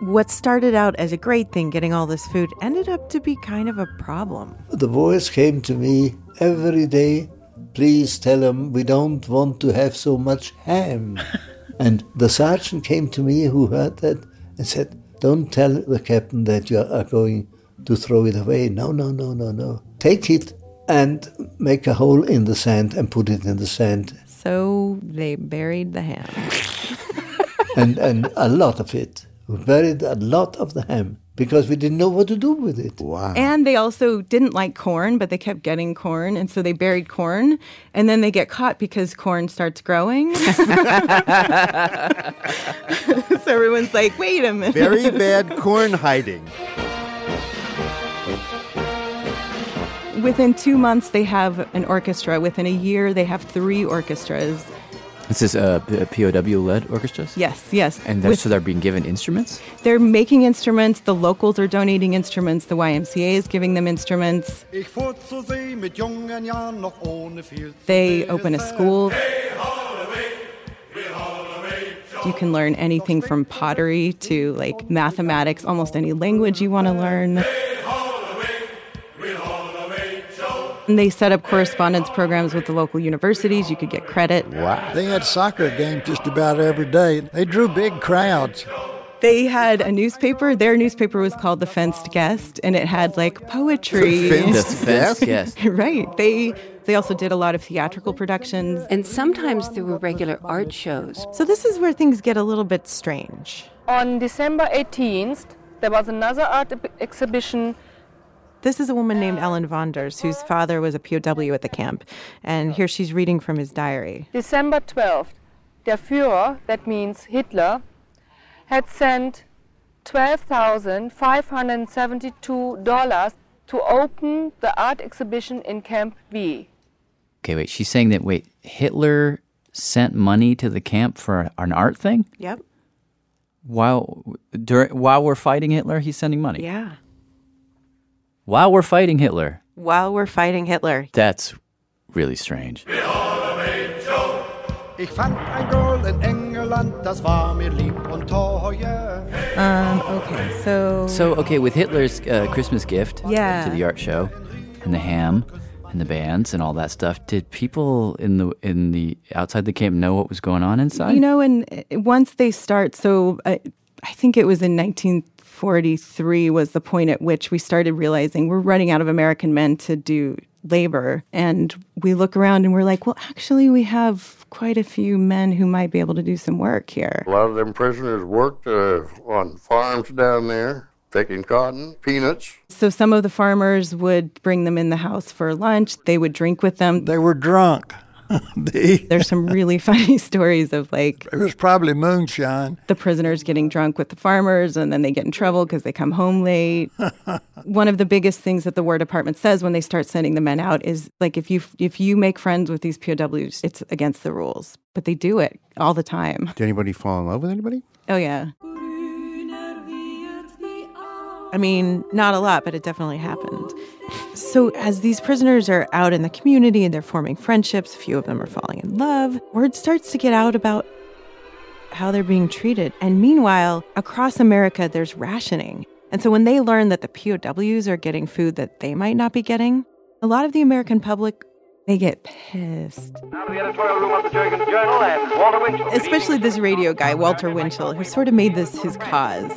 what started out as a great thing, getting all this food, ended up to be kind of a problem. The boys came to me every day. Please tell them we don't want to have so much ham. and the sergeant came to me who heard that and said, Don't tell the captain that you are going to throw it away. No, no, no, no, no. Take it and make a hole in the sand and put it in the sand. So they buried the ham. and, and a lot of it. We buried a lot of the ham because we didn't know what to do with it. Wow. And they also didn't like corn, but they kept getting corn. And so they buried corn. And then they get caught because corn starts growing. so everyone's like, wait a minute. Very bad corn hiding. Within two months, they have an orchestra. Within a year, they have three orchestras. This is uh, POW led orchestras? Yes, yes. And With, so they're being given instruments? They're making instruments. The locals are donating instruments. The YMCA is giving them instruments. They open a school. You can learn anything from pottery to like mathematics, almost any language you want to learn. And they set up correspondence programs with the local universities. You could get credit. Wow. They had soccer games just about every day. They drew big crowds. They had a newspaper. Their newspaper was called The Fenced Guest, and it had like poetry. The Fenced, Fenced Guest. right. They they also did a lot of theatrical productions. And sometimes there were regular art shows. So this is where things get a little bit strange. On December 18th, there was another art exhibition this is a woman named Ellen Vonders, whose father was a POW at the camp. And here she's reading from his diary. December 12th, der Führer, that means Hitler, had sent $12,572 to open the art exhibition in Camp V. Okay, wait, she's saying that, wait, Hitler sent money to the camp for an art thing? Yep. While, during, while we're fighting Hitler, he's sending money? Yeah. While we're fighting Hitler. While we're fighting Hitler. That's really strange. Ich fand ein Girl in England, das war mir lieb und teuer. Um, okay, so. So, okay, with Hitler's uh, Christmas gift yeah. to the art show and the ham and the bands and all that stuff, did people in the in the outside the camp know what was going on inside? You know, and uh, once they start, so uh, I think it was in 1943 was the point at which we started realizing we're running out of American men to do labor. And we look around and we're like, well, actually, we have quite a few men who might be able to do some work here. A lot of them prisoners worked uh, on farms down there. Picking cotton, peanuts. So some of the farmers would bring them in the house for lunch. They would drink with them. They were drunk. There's some really funny stories of like it was probably moonshine. The prisoners getting drunk with the farmers, and then they get in trouble because they come home late. One of the biggest things that the War Department says when they start sending the men out is like if you if you make friends with these POWs, it's against the rules, but they do it all the time. Did anybody fall in love with anybody? Oh yeah. I mean, not a lot, but it definitely happened. So, as these prisoners are out in the community and they're forming friendships, a few of them are falling in love, word starts to get out about how they're being treated. And meanwhile, across America, there's rationing. And so when they learn that the POWs are getting food that they might not be getting, a lot of the American public they get pissed. Especially this radio guy, Walter Winchell, who sort of made this his cause.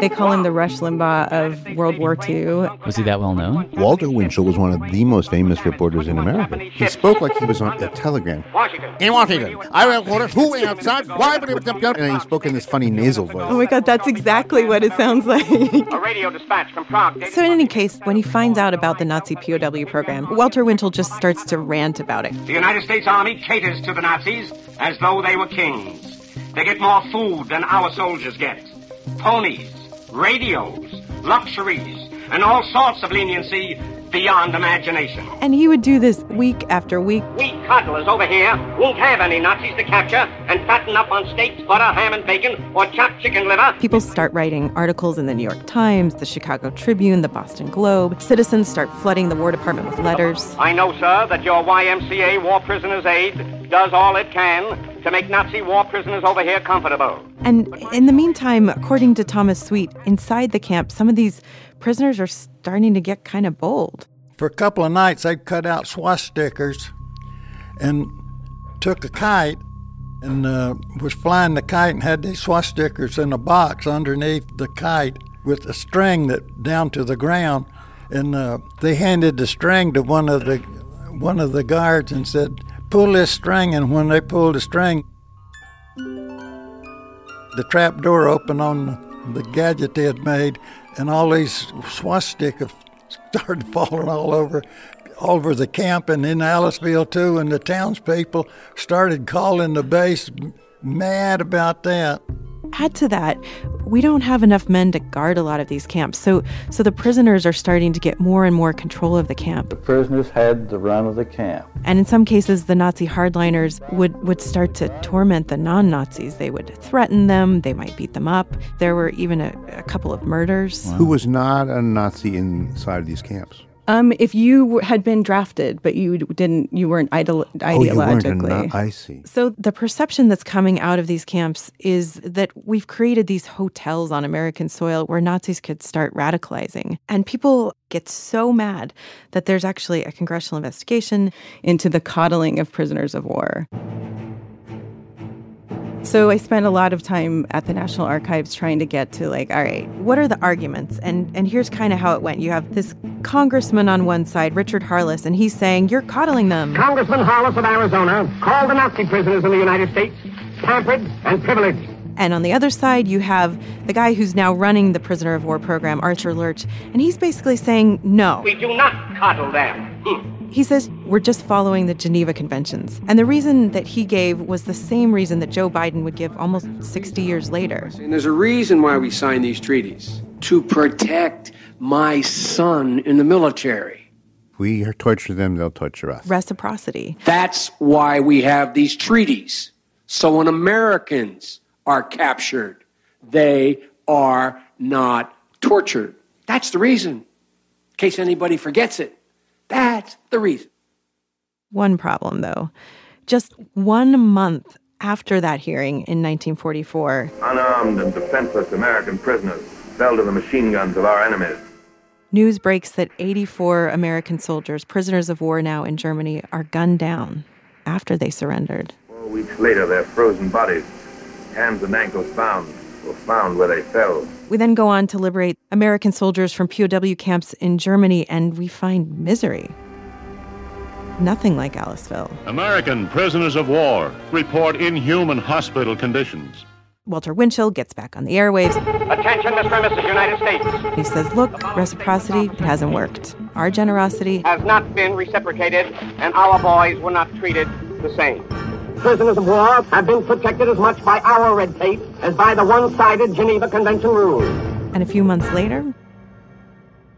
They call him the Rush Limbaugh of World War II. Was he that well known? Walter Winchell was one of the most famous reporters in America. He spoke like he was on a telegram. In Washington, I have orders who went outside, why would and he spoke in this funny nasal voice. Oh my god, that's exactly what it sounds like. A radio dispatch from Prague. So in any case, when he finds out about the Nazi POW program, Walter Winchell just starts to rant about it. The United States Army caters to the Nazis as though they were kings. They get more food than our soldiers get. Ponies, radios, luxuries, and all sorts of leniency beyond imagination. And he would do this week after week. We coddlers over here won't have any Nazis to capture and fatten up on steaks, butter, ham, and bacon, or chopped chicken liver. People start writing articles in the New York Times, the Chicago Tribune, the Boston Globe. Citizens start flooding the War Department with letters. I know, sir, that your YMCA War Prisoners Aid does all it can to make Nazi war prisoners over here comfortable. And in the meantime, according to Thomas Sweet, inside the camp, some of these prisoners are starting to get kind of bold. For a couple of nights, they cut out swastikas and took a kite and uh, was flying the kite and had these swastikas in a box underneath the kite with a string that down to the ground. And uh, they handed the string to one of the one of the guards and said, "Pull this string." And when they pulled the string, the trap door opened on the gadget they had made, and all these swastikas started falling all over all over the camp and in Aliceville too, and the townspeople started calling the base mad about that. Add to that, we don't have enough men to guard a lot of these camps. So so the prisoners are starting to get more and more control of the camp. The prisoners had the run of the camp. And in some cases the Nazi hardliners would, would start to torment the non-Nazis. They would threaten them, they might beat them up. There were even a, a couple of murders. Who was not a Nazi inside of these camps? Um, if you had been drafted, but you didn't, you weren't idol- Oh, you weren't ideologically. I see. So the perception that's coming out of these camps is that we've created these hotels on American soil where Nazis could start radicalizing. And people get so mad that there's actually a congressional investigation into the coddling of prisoners of war. So I spent a lot of time at the National Archives trying to get to like, all right, what are the arguments? And and here's kind of how it went. You have this congressman on one side, Richard Harless, and he's saying you're coddling them. Congressman Harless of Arizona called the Nazi prisoners in the United States pampered and privileged. And on the other side, you have the guy who's now running the prisoner of war program, Archer Lerch, and he's basically saying no. We do not coddle them. Hmm. He says we're just following the Geneva Conventions. And the reason that he gave was the same reason that Joe Biden would give almost 60 years later. And there's a reason why we signed these treaties to protect my son in the military. If we torture them, they'll torture us. Reciprocity. That's why we have these treaties. So when Americans are captured, they are not tortured. That's the reason. In case anybody forgets it, that's the reason. One problem, though. Just one month after that hearing in 1944, Unarmed and defenseless American prisoners fell to the machine guns of our enemies. news breaks that 84 American soldiers, prisoners of war now in Germany, are gunned down after they surrendered. Four weeks later, their frozen bodies, hands and ankles bound, were found where they fell. We then go on to liberate American soldiers from POW camps in Germany, and we find misery. Nothing like Aliceville. American prisoners of war report inhuman hospital conditions. Walter Winchell gets back on the airwaves. Attention, Mr. and Mrs. United States. He says, Look, reciprocity, it hasn't worked. Our generosity Has not been reciprocated, and our boys were not treated the same. Prisoners of war have been protected as much by our red tape as by the one-sided Geneva Convention rules. And a few months later,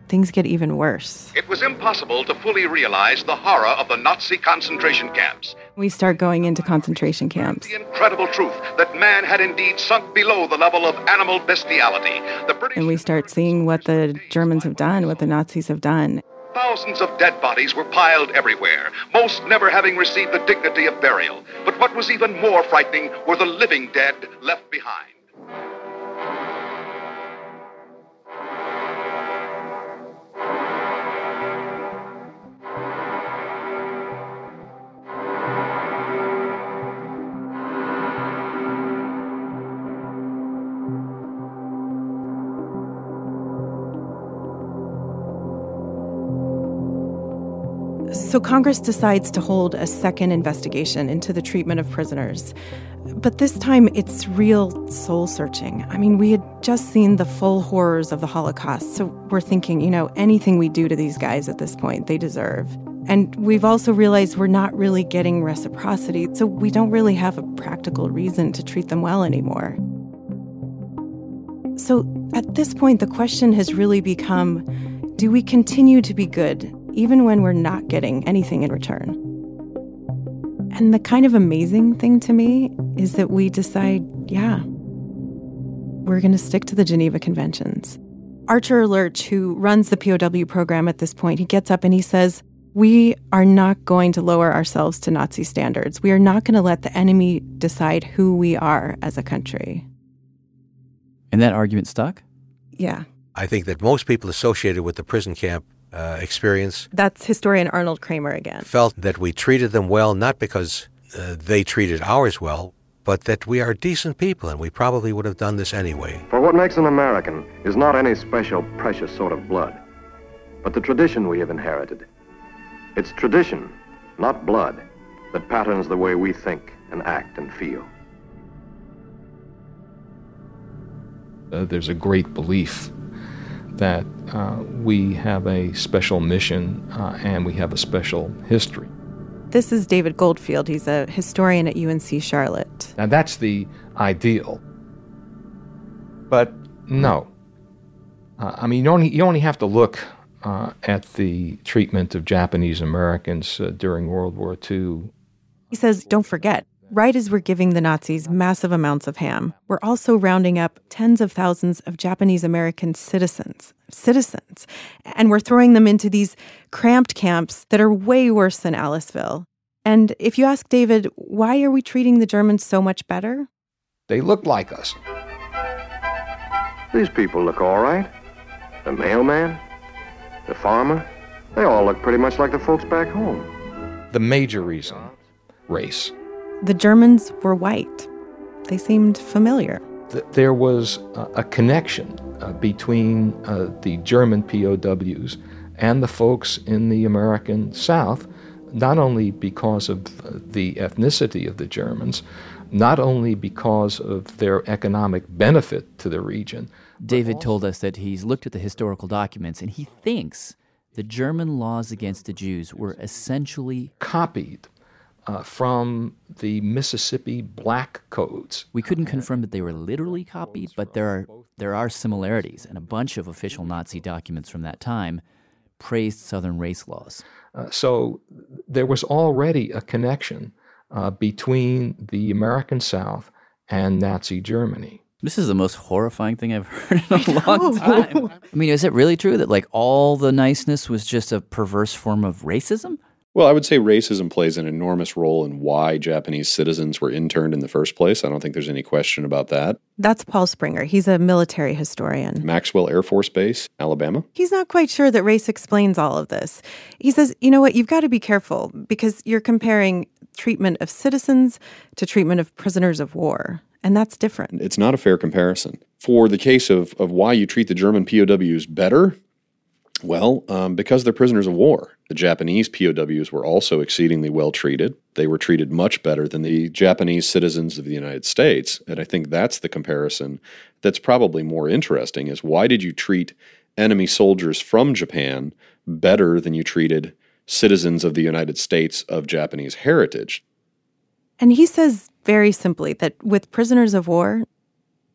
things get even worse. It was impossible to fully realize the horror of the Nazi concentration camps. We start going into concentration camps. The incredible truth that man had indeed sunk below the level of animal bestiality. The British And we start seeing what the Germans have done, what the Nazis have done. Thousands of dead bodies were piled everywhere, most never having received the dignity of burial. But what was even more frightening were the living dead left behind. So Congress decides to hold a second investigation into the treatment of prisoners. But this time it's real soul searching. I mean, we had just seen the full horrors of the Holocaust, so we're thinking, you know, anything we do to these guys at this point, they deserve. And we've also realized we're not really getting reciprocity, so we don't really have a practical reason to treat them well anymore. So at this point, the question has really become do we continue to be good even when we're not getting anything in return? And the kind of amazing thing to me is that we decide, yeah, we're going to stick to the Geneva Conventions. Archer Lerch, who runs the POW program at this point, he gets up and he says, We are not going to lower ourselves to Nazi standards. We are not going to let the enemy decide who we are as a country. And that argument stuck? Yeah. I think that most people associated with the prison camp uh, experience That's historian Arnold Krammer again. felt that we treated them well, not because uh, they treated ours well, but that we are decent people and we probably would have done this anyway. For what makes an American is not any special, precious sort of blood, but the tradition we have inherited. It's tradition, not blood, that patterns the way we think and act and feel. Uh, there's a great belief that uh, we have a special mission uh, and we have a special history. This is David Goldfield. He's a historian at UNC Charlotte. Now, that's the ideal. But no. Uh, I mean, you only, you only have to look uh, at the treatment of Japanese Americans uh, during World War II. He says, don't forget, right as we're giving the Nazis massive amounts of ham, we're also rounding up tens of thousands of Japanese American citizens. Citizens. And we're throwing them into these cramped camps that are way worse than Aliceville. And if you ask David, why are we treating the Germans so much better? They look like us. These people look all right. The mailman, the farmer, they all look pretty much like the folks back home. The major reason race. The Germans were white. They seemed familiar. There was uh, a connection uh, between uh, the German POWs and the folks in the American South, not only because of uh, the ethnicity of the Germans, not only because of their economic benefit to the region. David told us that he's looked at the historical documents and he thinks the German laws against the Jews were essentially copied uh, from the Mississippi Black Codes. We couldn't confirm that they were literally copied, but there are there are similarities, and a bunch of official Nazi documents from that time praised Southern race laws. Uh, so there was already a connection uh, between the American South and Nazi Germany. This is the most horrifying thing I've heard in a long time. I mean, is it really true that like all the niceness was just a perverse form of racism? Well, I would say racism plays an enormous role in why Japanese citizens were interned in the first place. I don't think there's any question about that. That's Paul Springer. He's a military historian. Maxwell Air Force Base, Alabama. He's not quite sure that race explains all of this. He says, you know what, you've got to be careful because you're comparing treatment of citizens to treatment of prisoners of war, and that's different. It's not a fair comparison. For the case of, of why you treat the German POWs better, well, um, because they're prisoners of war. The Japanese POWs were also exceedingly well treated. They were treated much better than the Japanese citizens of the United States. And I think that's the comparison that's probably more interesting is why did you treat enemy soldiers from Japan better than you treated citizens of the United States of Japanese heritage? And he says very simply that with prisoners of war,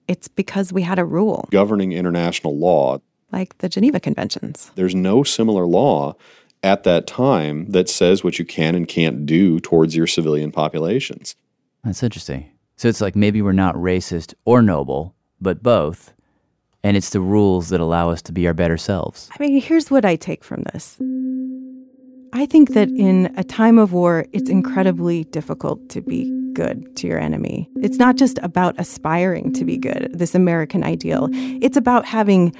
it's because we had a rule, Governing international law, like the Geneva Conventions. there's no similar law at that time that says what you can and can't do towards your civilian populations. That's interesting. So it's like maybe we're not racist or noble, but both. And it's the rules that allow us to be our better selves. I mean, here's what I take from this. I think that in a time of war, it's incredibly difficult to be good to your enemy. It's not just about aspiring to be good, this American ideal. It's about having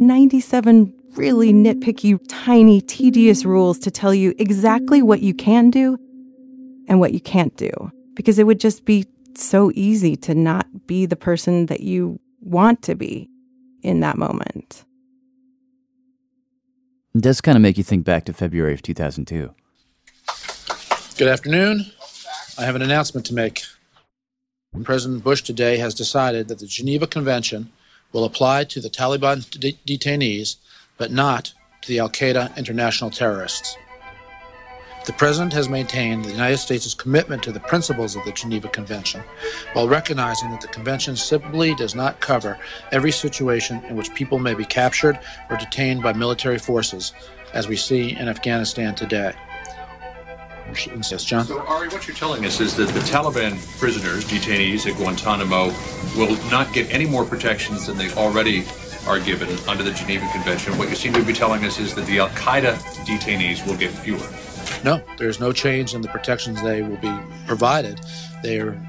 97 really nitpicky, tiny, tedious rules to tell you exactly what you can do and what you can't do. Because it would just be so easy to not be the person that you want to be in that moment. It does kind of make you think back to February of 2002. Good afternoon. I have an announcement to make. President Bush today has decided that the Geneva Convention will apply to the Taliban de- detainees, but not to the Al Qaeda international terrorists. The President has maintained the United States' commitment to the principles of the Geneva Convention, while recognizing that the Convention simply does not cover every situation in which people may be captured or detained by military forces, as we see in Afghanistan today. Yes, John? So, Ari, what you're telling us is that the Taliban prisoners, detainees at Guantanamo, will not get any more protections than they already are given under the Geneva Convention. What you seem to be telling us is that the Al Qaeda detainees will get fewer. No, there's no change in the protections they will be provided. They are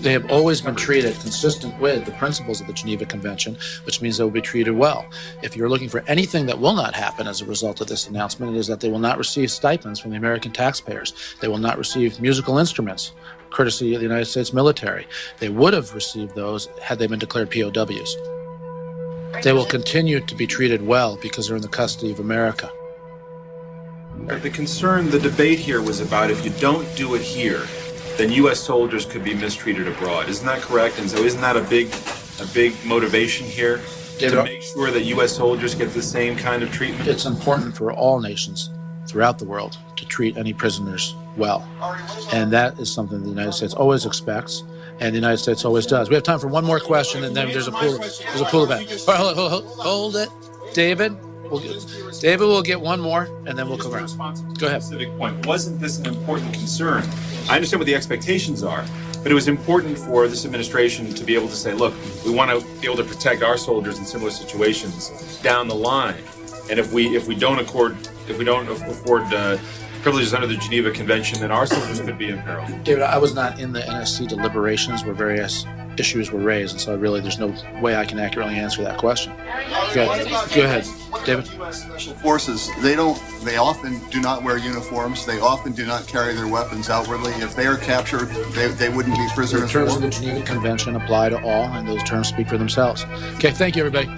they have always been treated consistent with the principles of the Geneva Convention, which means they will be treated well. If you're looking for anything that will not happen as a result of this announcement, it is that they will not receive stipends from the American taxpayers. They will not receive musical instruments, courtesy of the United States military. They would have received those had they been declared POWs. They will continue to be treated well because they're in the custody of America. The concern, the debate here was about if you don't do it here, then U.S. soldiers could be mistreated abroad. Isn't that correct? And so, isn't that a big, a big motivation here to make sure that U.S. soldiers get the same kind of treatment? It's important for all nations throughout the world to treat any prisoners well, and that is something the United States always expects. And the United States always does. We have time for one more question, and then there's a pool. There's a pool event. Hold, hold, hold, hold it, David. We'll get, David will get one more, and then we'll come around. Go ahead. Specific point. Wasn't this an important concern? I understand what the expectations are, but it was important for this administration to be able to say, look, we want to be able to protect our soldiers in similar situations down the line. And if we if we don't accord if we don't afford uh, privileges under the Geneva Convention, then our soldiers could be in peril. David, I was not in the NSC deliberations where various issues were raised, and so really there's no way I can accurately answer that question. Go ahead, Go ahead David. Special forces, they don't, they often do not wear uniforms. They often do not carry their weapons outwardly. If they are captured, they, they wouldn't be prisoners. The terms of the Geneva Convention apply to all, and those terms speak for themselves. Okay, thank you, everybody.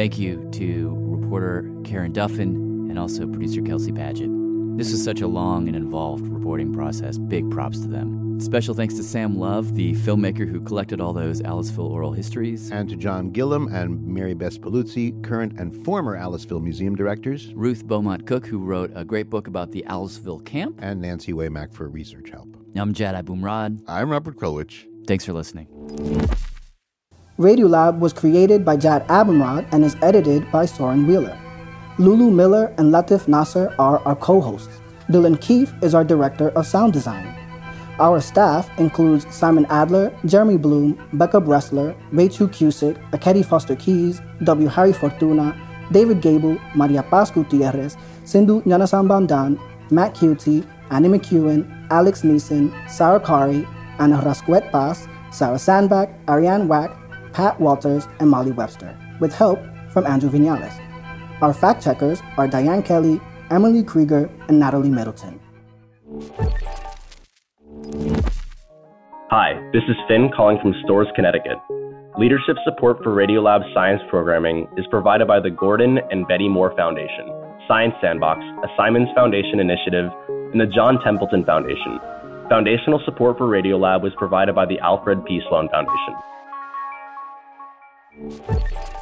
Thank you to reporter Karen Duffin and also producer Kelsey Padgett. This was such a long and involved reporting process. Big props to them. Special thanks to Sam Love, the filmmaker who collected all those Aliceville oral histories. And to John Gillum and Mary Beth Paluzzi, current and former Aliceville Museum directors. Ruth Beaumont Cook, who wrote a great book about the Aliceville camp. And Nancy Waymack for research help. I'm Jad Abumrad. I'm Robert Krulwich. Thanks for listening. Radiolab was created by Jad Abumrad and is edited by Soren Wheeler. Lulu Miller and Latif Nasser are our co hosts. Dylan Keefe is our director of sound design. Our staff includes Simon Adler, Jeremy Bloom, Becca Bressler, Rachel Cusick, Ekedi Fausther-Keeys, W. Harry Fortuna, David Gebel, Maria Paz Gutierrez, Sindhu Gnanasambandan, Matt Kielty, Annie McEwen, Alex Neason, Sarah Qari, Anna Rascouët-Paz, Sarah Sandbach, Arianne Wack, Pat Walters, and Molly Webster, with help from Andrew Vinales. Our fact checkers are Diane Kelly, Emily Krieger, and Natalie Middleton. Hi, this is Finn calling from Storrs, Connecticut. Leadership support for Radiolab science programming is provided by the Gordon and Betty Moore Foundation, Science Sandbox, a Simons Foundation initiative, and the John Templeton Foundation. Foundational support for Radiolab was provided by the Alfred P. Sloan Foundation. Thank you.